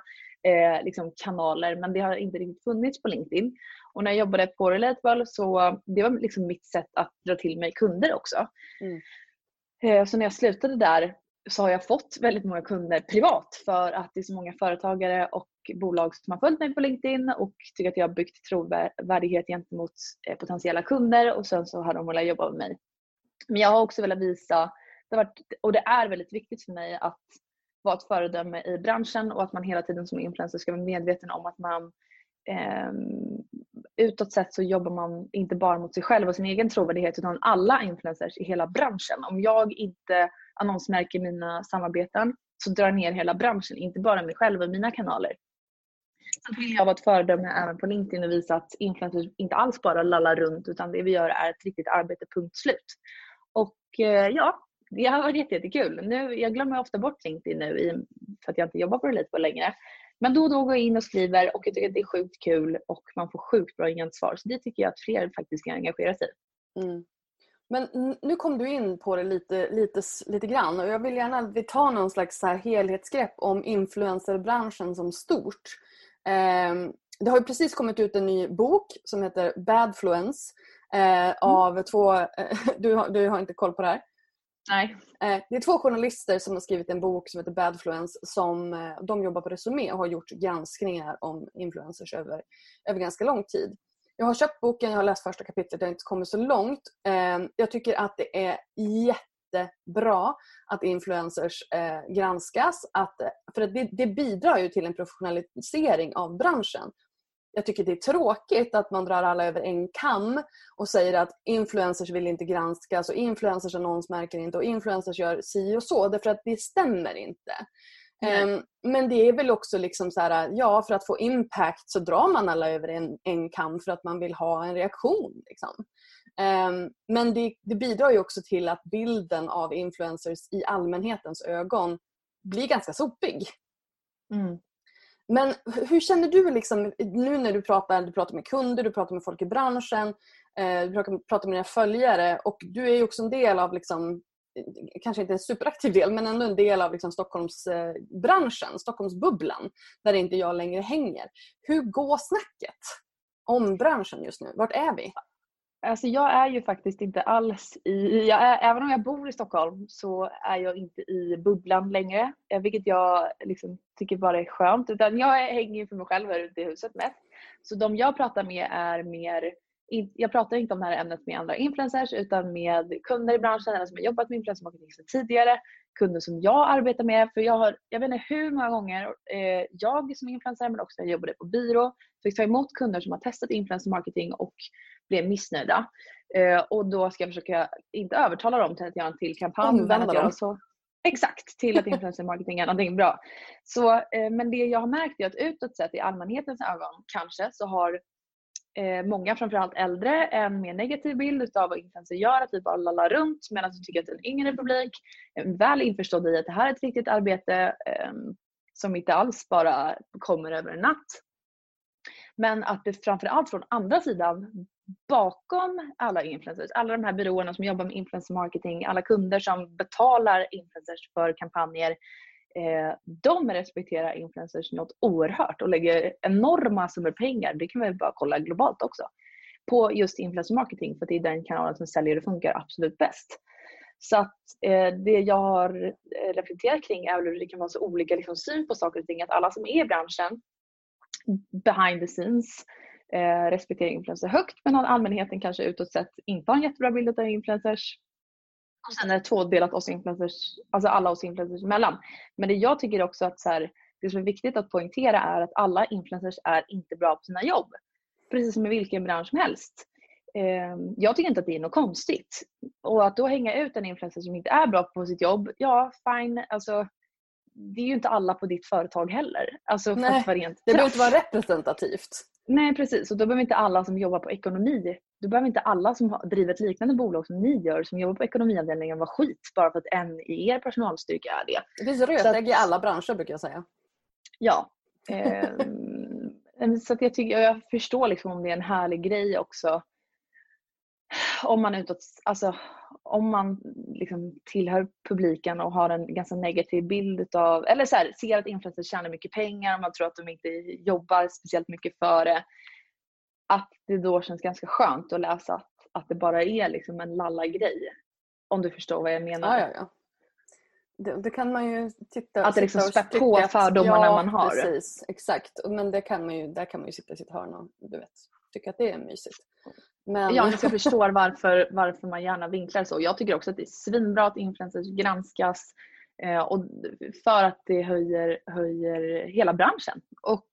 eh, liksom kanaler. Men det har inte riktigt funnits på LinkedIn. Och när jag jobbade på Relatable så det var liksom mitt sätt att dra till mig kunder också. Mm. Eh, Så när jag slutade där så har jag fått väldigt många kunder privat för att det är så många företagare och bolag som har följt mig på LinkedIn och tycker att jag har byggt trovärdighet gentemot eh, potentiella kunder och sen så har de velat jobba med mig. Men jag har också velat visa, det har varit, och det är väldigt viktigt för mig att vara ett föredöme i branschen och att man hela tiden som influencer ska vara medveten om att man eh, utåt sett så jobbar man inte bara mot sig själv och sin egen trovärdighet utan alla influencers i hela branschen. Om jag inte annonsmärker mina samarbeten så drar jag ner hela branschen, inte bara mig själv och mina kanaler. Så vill jag vara ett föredöme även på LinkedIn och visa att influencers inte alls bara lallar runt utan det vi gör är ett riktigt arbete, punkt slut. Och eh, ja, det har varit jätte- jättekul. Nu, jag glömmer ofta bort LinkedIn nu i, för att jag inte jobbar på Relatable längre. Men då och då går jag in och skriver och jag tycker att det är sjukt kul och man får sjukt bra gensvar. Så det tycker jag att fler faktiskt kan engagera sig i. Mm. Men nu kom du in på det lite, lite, lite grann och jag vill gärna att vi tar någon slags så helhetsgrepp om influencerbranschen som stort. Ehm, det har ju precis kommit ut en ny bok som heter Badfluence eh, av två, eh, <laughs> du, har, du har inte koll på det här? Nej. Eh, det är två journalister som har skrivit en bok som heter Badfluence som eh, de jobbar på Resumé och har gjort granskningar om influencers över, över ganska lång tid. Jag har köpt boken, jag har läst första kapitlet, jag har inte kommit så långt. Ehm, jag tycker att det är jättebra att influencers eh, granskas. Att, för att det, det bidrar ju till en professionalisering av branschen. Jag tycker det är tråkigt att man drar alla över en kam och säger att influencers vill inte granskas och influencers annonsmärker inte och influencers gör si och så. Därför att det stämmer inte. Ehm, men det är väl också liksom så här, ja för att få impact så drar man alla över en, en kam för att man vill ha en reaktion. Liksom. Um, men det, det, bidrar ju också till att bilden av influencers i allmänhetens ögon blir ganska sopig. Mm. Men hur känner du liksom, nu när du pratar, du pratar med kunder, du pratar med folk i branschen, eh, du pratar med dina följare och du är ju också en del av, liksom, kanske inte en superaktiv del, men ändå en del av liksom Stockholmsbranschen, eh, Stockholmsbubblan, där inte jag längre hänger. Hur går snacket om branschen just nu? Vart är vi? Alltså jag är ju faktiskt inte alls i, jag är, även om jag bor i Stockholm så är jag inte i bubblan längre. Eh, vilket jag liksom tycker bara är skönt. Utan jag hänger för mig själv här ute i huset mest. Så de jag pratar med är mer, jag pratar inte om det här ämnet med andra influencers utan med kunder i branschen eller som har jobbat med influencermarketing sedan tidigare. Kunder som jag arbetar med. För jag har, jag vet inte hur många gånger eh, jag som influencer men också när jag jobbade på byrå fick ta emot kunder som har testat influencermarketing och blev missnöjda. Eh, och då ska jag försöka, inte övertala dem till att göra en till kampanj. Omvända dem. Så, exakt, till att influencer marketing är någonting bra. Så, eh, men det jag har märkt är att utåt sett i allmänhetens ögon kanske så har eh, många, framförallt äldre, en mer negativ bild av vad influencer gör, att vi bara lallar runt medan vi tycker att en yngre publik väl införstådd i att det här är ett riktigt arbete eh, som inte alls bara kommer över en natt. Men att det framförallt från andra sidan bakom alla influencers, alla de här byråerna som jobbar med influencer marketing, alla kunder som betalar influencers för kampanjer, eh, de respekterar influencers något oerhört och lägger enorma summor pengar, det kan vi bara kolla globalt också, på just influencer marketing för det är den kanalen som säljer och funkar absolut bäst. Så att eh, det jag har eh, reflekterat kring är hur det kan vara så olika liksom, syn på saker och ting. Att alla som är i branschen, behind the scenes, eh, respekterar influencers högt men allmänheten kanske utåt sett inte har en jättebra bild av influencers. Och sen är det tvådelat oss influencers, alltså alla oss influencers emellan. Men det jag tycker också att så här, det som är viktigt att poängtera är att alla influencers är inte bra på sina jobb. Precis som i vilken bransch som helst. Eh, jag tycker inte att det är något konstigt. Och att då hänga ut en influencer som inte är bra på sitt jobb, ja fine. Alltså, det är ju inte alla på ditt företag heller. Alltså, Nej, det behöver inte vara representativt. Nej precis och då behöver inte alla som jobbar på ekonomi, då behöver inte alla som driver ett liknande bolag som ni gör som jobbar på ekonomiavdelningen vara skit bara för att en i er personalstyrka är det. Det finns rötägg i alla branscher brukar jag säga. Ja. Eh, <laughs> så jag, tycker, jag förstår liksom om det är en härlig grej också om man utåt, alltså om man liksom tillhör publiken och har en ganska negativ bild av, eller så här, ser att influencers tjänar mycket pengar och man tror att de inte jobbar speciellt mycket för det. Att det då känns ganska skönt att läsa att, att det bara är liksom en lalla-grej. Om du förstår vad jag menar. Ja, ja, ja. Det, det, kan man ju titta Att det liksom spär på fördomarna ja, man har. precis. Exakt. Men det kan man ju, där kan man ju sitta i sitt hörn och du vet, tycka att det är mysigt. Men... Ja, jag förstår varför, varför man gärna vinklar så. Jag tycker också att det är svinbra att influencers granskas eh, och för att det höjer, höjer hela branschen. Och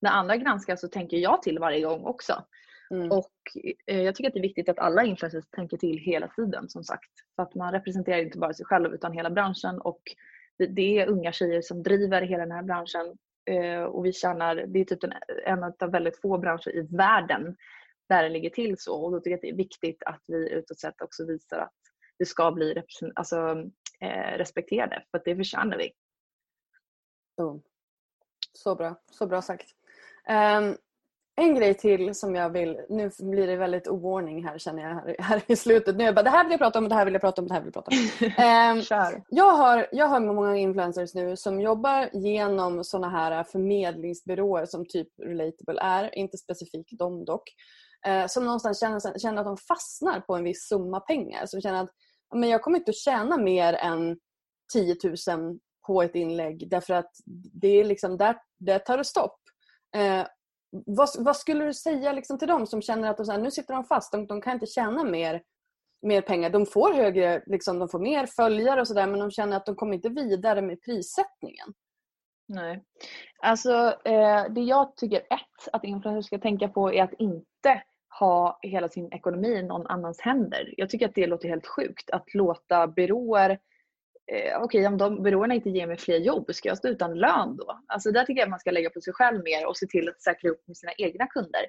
när andra granskas så tänker jag till varje gång också. Mm. Och eh, jag tycker att det är viktigt att alla influencers tänker till hela tiden som sagt. För att man representerar inte bara sig själv utan hela branschen och det, det är unga tjejer som driver hela den här branschen eh, och vi tjänar, det är typ en, en av väldigt få branscher i världen där det ligger till så. Och då tycker jag att det är viktigt att vi utåt sett också visar att det ska bli alltså, eh, respekterade, för att det förtjänar vi. Oh. Så bra, så bra sagt. Um, en grej till som jag vill, nu blir det väldigt oordning här känner jag här, här i slutet. Nu jag bara, det här vill jag prata om, det här vill jag prata om, det här vill jag prata om. <laughs> Um, jag, har, jag har många influencers nu som jobbar genom såna här förmedlingsbyråer som typ Relatable är, inte specifikt de dock Eh, som någonstans känner, känner att de fastnar på en viss summa pengar. Som känner att men jag kommer inte att tjäna mer än 10 000 på ett inlägg därför att det är liksom där, där tar det stopp. Eh, vad, vad, skulle du säga liksom till dem som känner att de, här, nu sitter de fast, de, de, kan inte tjäna mer, mer pengar. De får högre, liksom, de får mer följare och sådär men de känner att de kommer inte vidare med prissättningen. Nej. Alltså eh, det jag tycker ett att influencers ska tänka på är att inte ha hela sin ekonomi i någon annans händer. Jag tycker att det låter helt sjukt att låta byråer eh, okej okay, om de byråerna inte ger mig fler jobb, ska jag stå utan lön då? Alltså där tycker jag man ska lägga på sig själv mer och se till att säkra upp med sina egna kunder.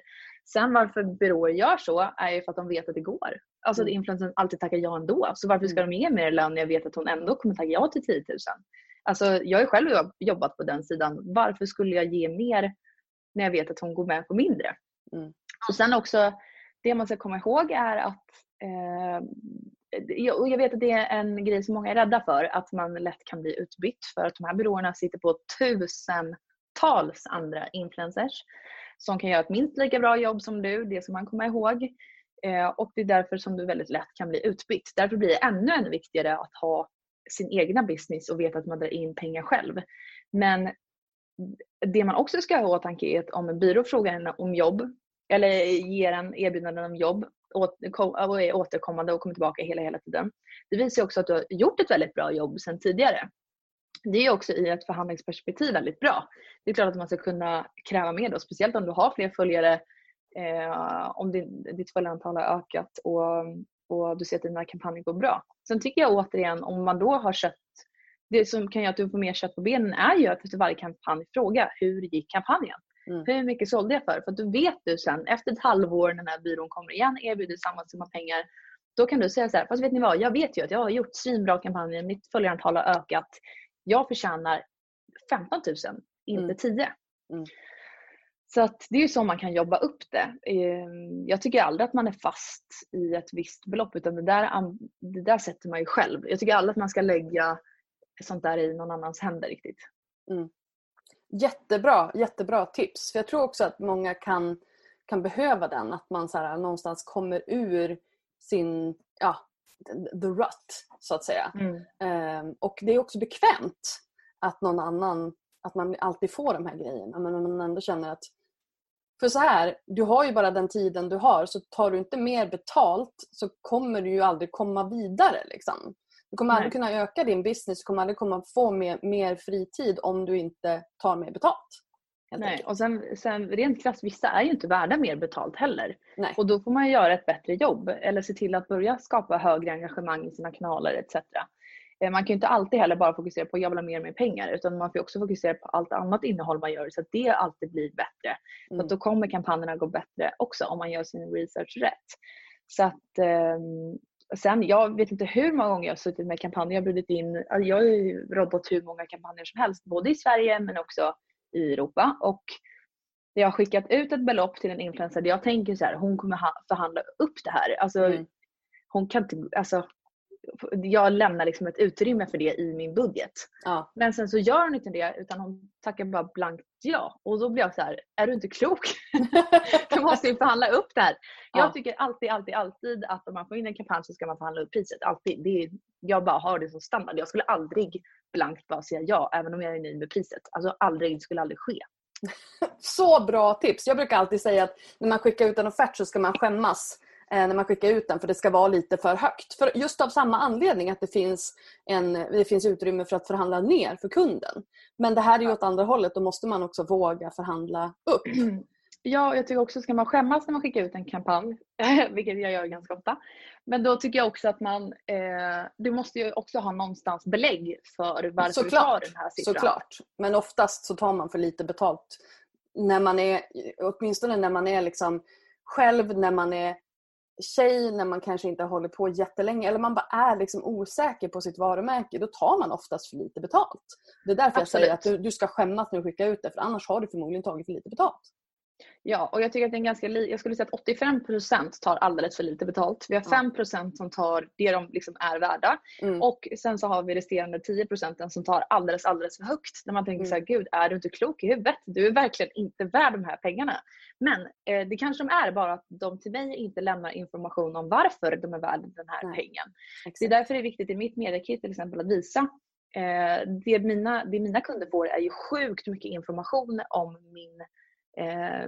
Sen varför byråer gör så är ju för att de vet att det går. Alltså mm. att influencern alltid tackar ja ändå. Så varför ska mm. de ge mer lön när jag vet att hon ändå kommer tacka ja till 10 000? Alltså jag har själv jobbat på den sidan. Varför skulle jag ge mer när jag vet att hon går med på mindre? Mm. Och sen också, det man ska komma ihåg är att eh, och jag vet att det är en grej som många är rädda för, att man lätt kan bli utbytt för att de här byråerna sitter på tusentals andra influencers som kan göra ett minst lika bra jobb som du, det ska man komma ihåg. Eh, och det är därför som du väldigt lätt kan bli utbytt. Därför blir det ännu, ännu viktigare att ha sin egna business och vet att man drar in pengar själv. Men det man också ska ha i åtanke är att om en byrå frågar en om jobb eller ger en erbjudanden om jobb och är återkommande och kommer tillbaka hela, hela tiden. Det visar också att du har gjort ett väldigt bra jobb sedan tidigare. Det är också i ett förhandlingsperspektiv väldigt bra. Det är klart att man ska kunna kräva mer då, speciellt om du har fler följare, eh, om din, ditt följarantal har ökat och, och du ser att dina kampanjer går bra. Sen tycker jag återigen, om man då har kött det som kan göra att du får mer kött på benen är ju att efter varje kampanj fråga hur gick kampanjen? Mm. Hur mycket sålde jag för? För då vet du sen efter ett halvår när den här byrån kommer igen erbjuder samma summa pengar. Då kan du säga så här, fast vet ni vad, jag vet ju att jag har gjort svinbra kampanjer, mitt följarantal har ökat. Jag förtjänar 15 000, inte mm. 10. Mm. Så att det är ju så man kan jobba upp det. Ehm, jag tycker aldrig att man är fast i ett visst belopp utan det där, det där sätter man ju själv. Jag tycker aldrig att man ska lägga sånt där i någon annans händer riktigt. Mm. Jättebra, jättebra tips. För Jag tror också att många kan, kan behöva den. Att man så här, någonstans kommer ur sin, ja, the rut så att säga. Mm. Um, och det är också bekvämt att någon annan, att man alltid får de här grejerna. Men om man ändå känner att för så här, du har ju bara den tiden du har så tar du inte mer betalt så kommer du ju aldrig komma vidare. Liksom. Du kommer aldrig kunna öka din business, du kommer aldrig komma få mer, mer fritid om du inte tar mer betalt. Nej, och sen, sen rent krasst, vissa är ju inte värda mer betalt heller. Nej. Och då får man göra ett bättre jobb eller se till att börja skapa högre engagemang i sina kanaler etc. Eh, man kan ju inte alltid heller bara fokusera på att jag vill ha mer och mer pengar utan man får också fokusera på allt annat innehåll man gör så att det alltid blir bättre. Mm. Så då kommer kampanjerna gå bättre också om man gör sin research rätt. Så att um, Sen, jag vet inte hur många gånger jag har suttit med kampanjer. Jag har bjudit in, jag har ju robbat hur många kampanjer som helst, både i Sverige men också i Europa. Och jag har skickat ut ett belopp till en influencer där jag tänker så här, hon kommer förhandla upp det här. Alltså, mm. hon kan inte, alltså, jag lämnar liksom ett utrymme för det i min budget. Ja. Men sen så gör hon inte det utan hon tackar bara blankt ja. Och då blir jag så här, är du inte klok? <laughs> du måste ju förhandla upp det här. Ja. Jag tycker alltid, alltid, alltid att om man får in en kampanj så ska man förhandla upp priset. Alltid. Det är, jag bara har det som standard. Jag skulle aldrig blankt bara säga ja även om jag är nöjd med priset. Alltså aldrig, det skulle aldrig ske. <laughs> Så bra tips! Jag brukar alltid säga att när man skickar ut en offert så ska man skämmas när man skickar ut den för det ska vara lite för högt. För just av samma anledning att det finns, en, det finns utrymme för att förhandla ner för kunden. Men det här är ju åt andra hållet, då måste man också våga förhandla upp. <clears throat> Ja, jag tycker också ska man skämmas när man skickar ut en kampanj, <laughs> vilket jag gör ganska ofta. Men då tycker jag också att man, eh, du måste ju också ha någonstans belägg för varför Såklart. du tar den här siffran. Såklart, men oftast så tar man för lite betalt. När man är, åtminstone när man är liksom själv, när man är tjej när man kanske inte hållit på jättelänge eller man bara är liksom osäker på sitt varumärke, då tar man oftast för lite betalt. Det är därför Absolut. jag säger att du, du ska skämmas när du skickar ut det för annars har du förmodligen tagit för lite betalt. Ja, och jag tycker att det är ganska jag skulle säga att 85% tar alldeles för lite betalt. Vi har 5% som tar det de liksom är värda mm. och sen så har vi resterande 10% som tar alldeles, alldeles för högt. När man tänker mm. så här, gud är du inte klok i huvudet? Du är verkligen inte värd de här pengarna. Men eh, det kanske de är, bara att de till mig inte lämnar information om varför de är värda den här Nej. pengen. Exakt. Det är därför det är viktigt i mitt mediekit till exempel att visa eh, det, mina, det mina kunder får är ju sjukt mycket information om min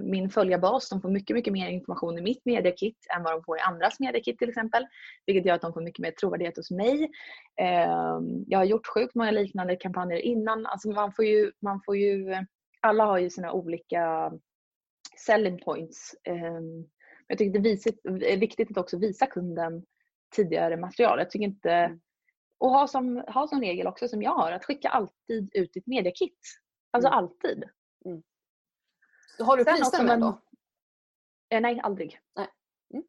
min följarbas. De får mycket, mycket mer information i mitt mediakit än vad de får i andras mediakit till exempel. Vilket gör att de får mycket mer trovärdighet hos mig. Eh, jag har gjort sjukt många liknande kampanjer innan. Alltså man får ju, man får ju, alla har ju sina olika selling points. Eh, jag tycker det är viktigt att också visa kunden tidigare material. Jag tycker inte Och ha som, ha som regel också som jag har att skicka alltid ut ditt mediakit. Alltså Mm. alltid. Har du priser med då? Eh, nej, aldrig. Nej. Mm.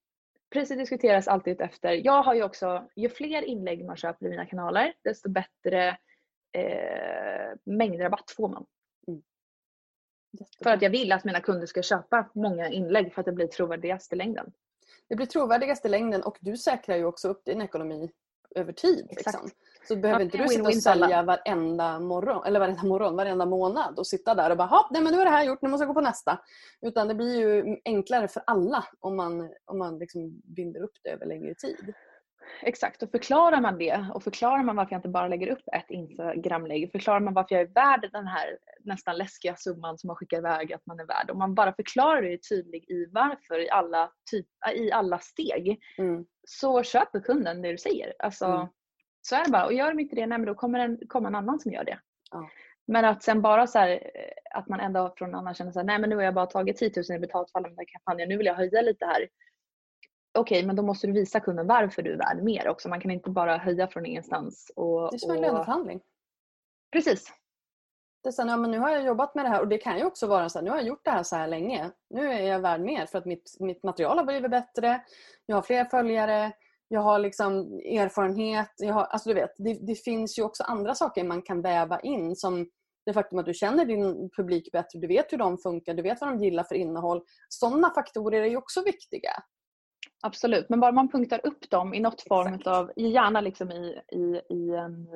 Priset diskuteras alltid efter. Jag har ju också, ju fler inlägg man köper i mina kanaler desto bättre eh, mängdrabatt får man. För att jag vill att mina kunder ska köpa många inlägg för att det blir trovärdigast i längden. Det blir trovärdigast i längden och du säkrar ju också upp din ekonomi över tid. Liksom. Så behöver Ja, inte du sitta och sälja varenda morgon, eller varenda morgon, varenda månad och sitta där och bara "Hopp, nej men nu är det här gjort, nu måste jag gå på nästa. Utan det blir ju enklare för alla om man, om man liksom binder upp det över längre tid. Exakt, och förklarar man det och förklarar man varför jag inte bara lägger upp ett Instagramlägg, förklarar man varför jag är värd den här nästan läskiga summan som man skickar iväg att man är värd. Om man bara förklarar det och är tydlig i varför i alla, typ, i alla steg Mm. så köper kunden det du säger. Alltså, Mm. Så är det bara. Och gör de inte det, nej, men då kommer en, komma en annan som gör det. Ja. Men att sen bara så här, eh, att man en dag från en annan känner så här, nej men nu har jag bara tagit 10 000 i betalt för alla mina kampanjer, nu vill jag höja lite här. Okej, men då måste du visa kunden varför du är värd mer också. Man kan inte bara höja från ingenstans. Och, Det är som en och... löneförhandling. Precis. Det är här, ja, men nu har jag jobbat med det här och det kan ju också vara så här, nu har jag gjort det här så här länge. Nu är jag värd mer för att mitt, mitt material har blivit bättre. Jag har fler följare. Jag har liksom erfarenhet. Jag har, alltså du vet, det, det finns ju också andra saker man kan väva in som det faktum att du känner din publik bättre. Du vet hur de funkar. Du vet vad de gillar för innehåll. Sådana faktorer är ju också viktiga. Absolut, men bara man punktar upp dem i något form av, gärna liksom i, i, i, en,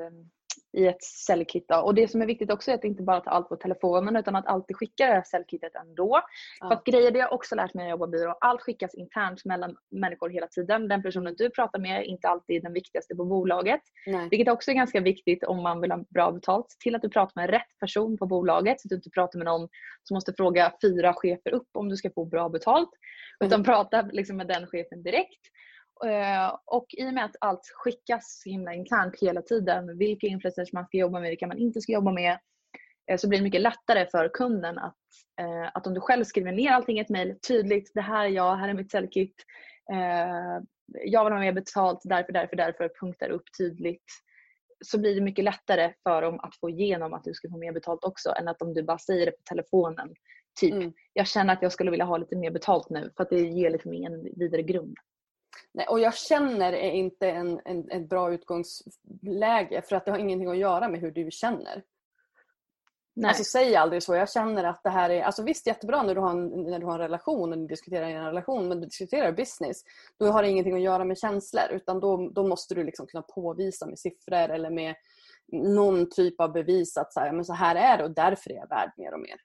i ett säljkit. då. Och det som är viktigt också är att inte bara ta allt på telefonen utan att alltid skicka det här säljkitet ändå. Ja. För att grejer, det har jag också lärt mig när jag jobbar byrå, allt skickas internt mellan människor hela tiden. Den personen du pratar med är inte alltid den viktigaste på bolaget. Nej. Vilket också är ganska viktigt om man vill ha bra betalt. Se till att du pratar med rätt person på bolaget så att du inte pratar med någon som måste fråga fyra chefer upp om du ska få bra betalt. Utan prata liksom med den chefen direkt. Eh, Och i och med att allt skickas himla internt hela tiden, vilka influencers man ska jobba med, vilka man inte ska jobba med, eh, så blir det mycket lättare för kunden att, eh, att om du själv skriver ner allting i ett mejl tydligt, det här är jag, här är mitt säljkit, jag vill ha mer betalt, därför, därför, därför, punktar upp tydligt så blir det mycket lättare för dem att få igenom att du ska få mer betalt också än att om du bara säger det på telefonen. Typ, Mm. jag känner att jag skulle vilja ha lite mer betalt nu för att det ger liksom ingen vidare grund. Nej, och jag känner är inte en, en, ett bra utgångsläge för att det har ingenting att göra med hur du känner. Nej. Alltså säg aldrig så. Jag känner att det här är... Alltså visst jättebra när du har en, när du har en relation och diskuterar en relation men du diskuterar business. Då har det ingenting att göra med känslor utan då, då måste du liksom kunna påvisa med siffror eller med någon typ av bevis att så här, men så här är det och därför är jag värd mer och mer.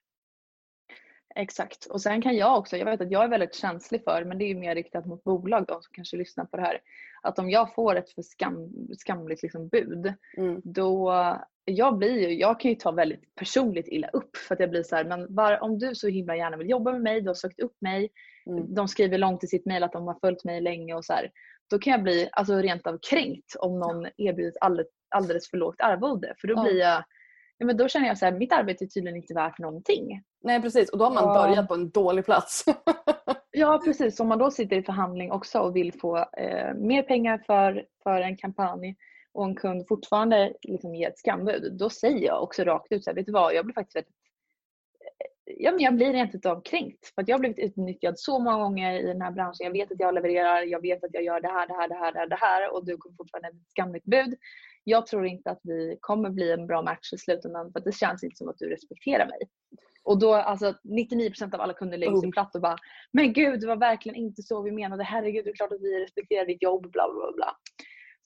Exakt. Och sen kan jag också, jag vet att jag är väldigt känslig för, men det är ju mer riktat mot bolag, de som kanske lyssnar på det här. Att om jag får ett för skam, skamligt liksom bud, Mm. då jag blir ju, jag kan ju ta väldigt personligt illa upp för att jag blir så här, men var, om du så himla gärna vill jobba med mig, du har sökt upp mig, Mm. de skriver långt i sitt mejl att de har följt mig länge och så här, då kan jag bli alltså, rent av kränkt om någon erbjuder alldeles, alldeles för lågt arvode. För då blir jag, ja, men då känner jag så här, mitt arbete är tydligen inte värt någonting. Nej precis och då har man Ja. börjat på en dålig plats. <laughs> Ja precis, om man då sitter i förhandling också och vill få eh, mer pengar för, för en kampanj och en kund fortfarande liksom ger ett skambud, då säger jag också rakt ut så här, vet du vad, jag blir faktiskt väldigt Ja, men jag blir rent utav kränkt. För att jag har blivit utnyttjad så många gånger i den här branschen. Jag vet att jag levererar, jag vet att jag gör det här, det här, det här, det här, det här och du kommer fortfarande med ett skamligt bud. Jag tror inte att vi kommer bli en bra match i slutändan för att det känns inte som att du respekterar mig. Och då, alltså 99% av alla kunder lägger sig Oh. platt och bara Men gud, det var verkligen inte så vi menade. Herregud, det är klart att vi respekterar ditt jobb, bla bla bla.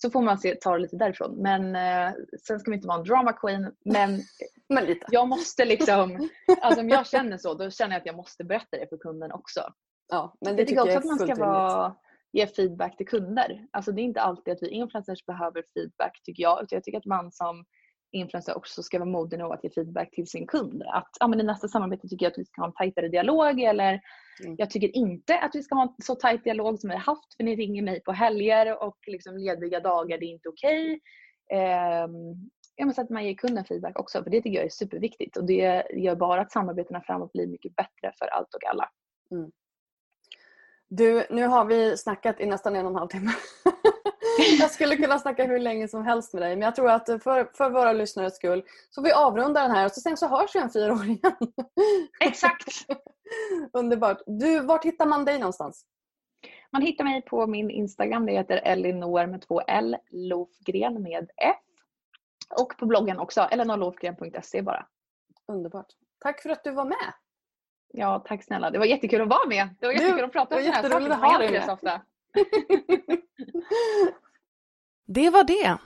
Så får man se, ta det lite därifrån. Men eh, sen ska vi inte vara en drama queen. Men <laughs> men lite. jag måste liksom, <laughs> alltså om jag känner så, då känner jag att jag måste berätta det för kunden också. Ja, men Jag det tycker tycker också jag att är man ska vara, ge feedback till kunder. Alltså det är inte alltid att vi influencers behöver feedback tycker jag. Utan jag tycker att man som influencer också ska vara modig nog att ge feedback till sin kund. Att ah, men i nästa samarbete tycker jag att vi ska ha en tajtare dialog eller Mm. jag tycker inte att vi ska ha en så tajt dialog som vi har haft för ni ringer mig på helger och liksom lediga dagar, det är inte okej. Ja, men så att man ger kunden feedback också för det tycker jag är superviktigt och det gör bara att samarbetena framåt blir mycket bättre för allt och alla. Du, nu har vi snackat i nästan en och en halv timme. <laughs> Jag skulle kunna snacka hur länge som helst med dig men jag tror att för, för våra lyssnares skull så vi avrundar den här och så sen så hörs vi om fyra år igen. Exakt! <laughs> Underbart. Du, vart hittar man dig någonstans? Man hittar mig på min Instagram. Det heter Elinor med två L, Lofgren med F. Och på bloggen också, elinorlofgren.se bara. Underbart. Tack för att du var med. Ja, tack snälla. Det var jättekul att vara med. Det var jättekul att prata om det här saker. att ha dig gör med. inte så ofta. <laughs> Det var det.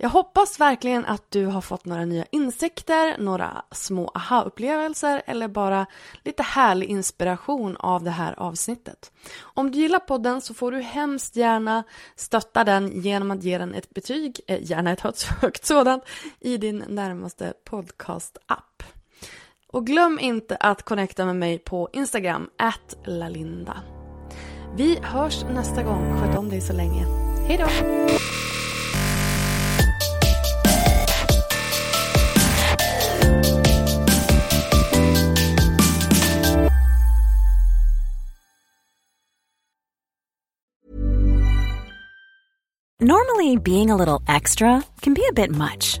Jag hoppas verkligen att du har fått några nya insikter, några små aha-upplevelser eller bara lite härlig inspiration av det här avsnittet. Om du gillar podden så får du hemskt gärna stötta den genom att ge den ett betyg, eh, gärna ett <laughs> högt sådant, i din närmaste podcast-app. Och glöm inte att connecta med mig på Instagram, at lalinda. Vi hörs nästa gång. Sköt om dig så länge. Hej då! Normally, being a little extra can be a bit much,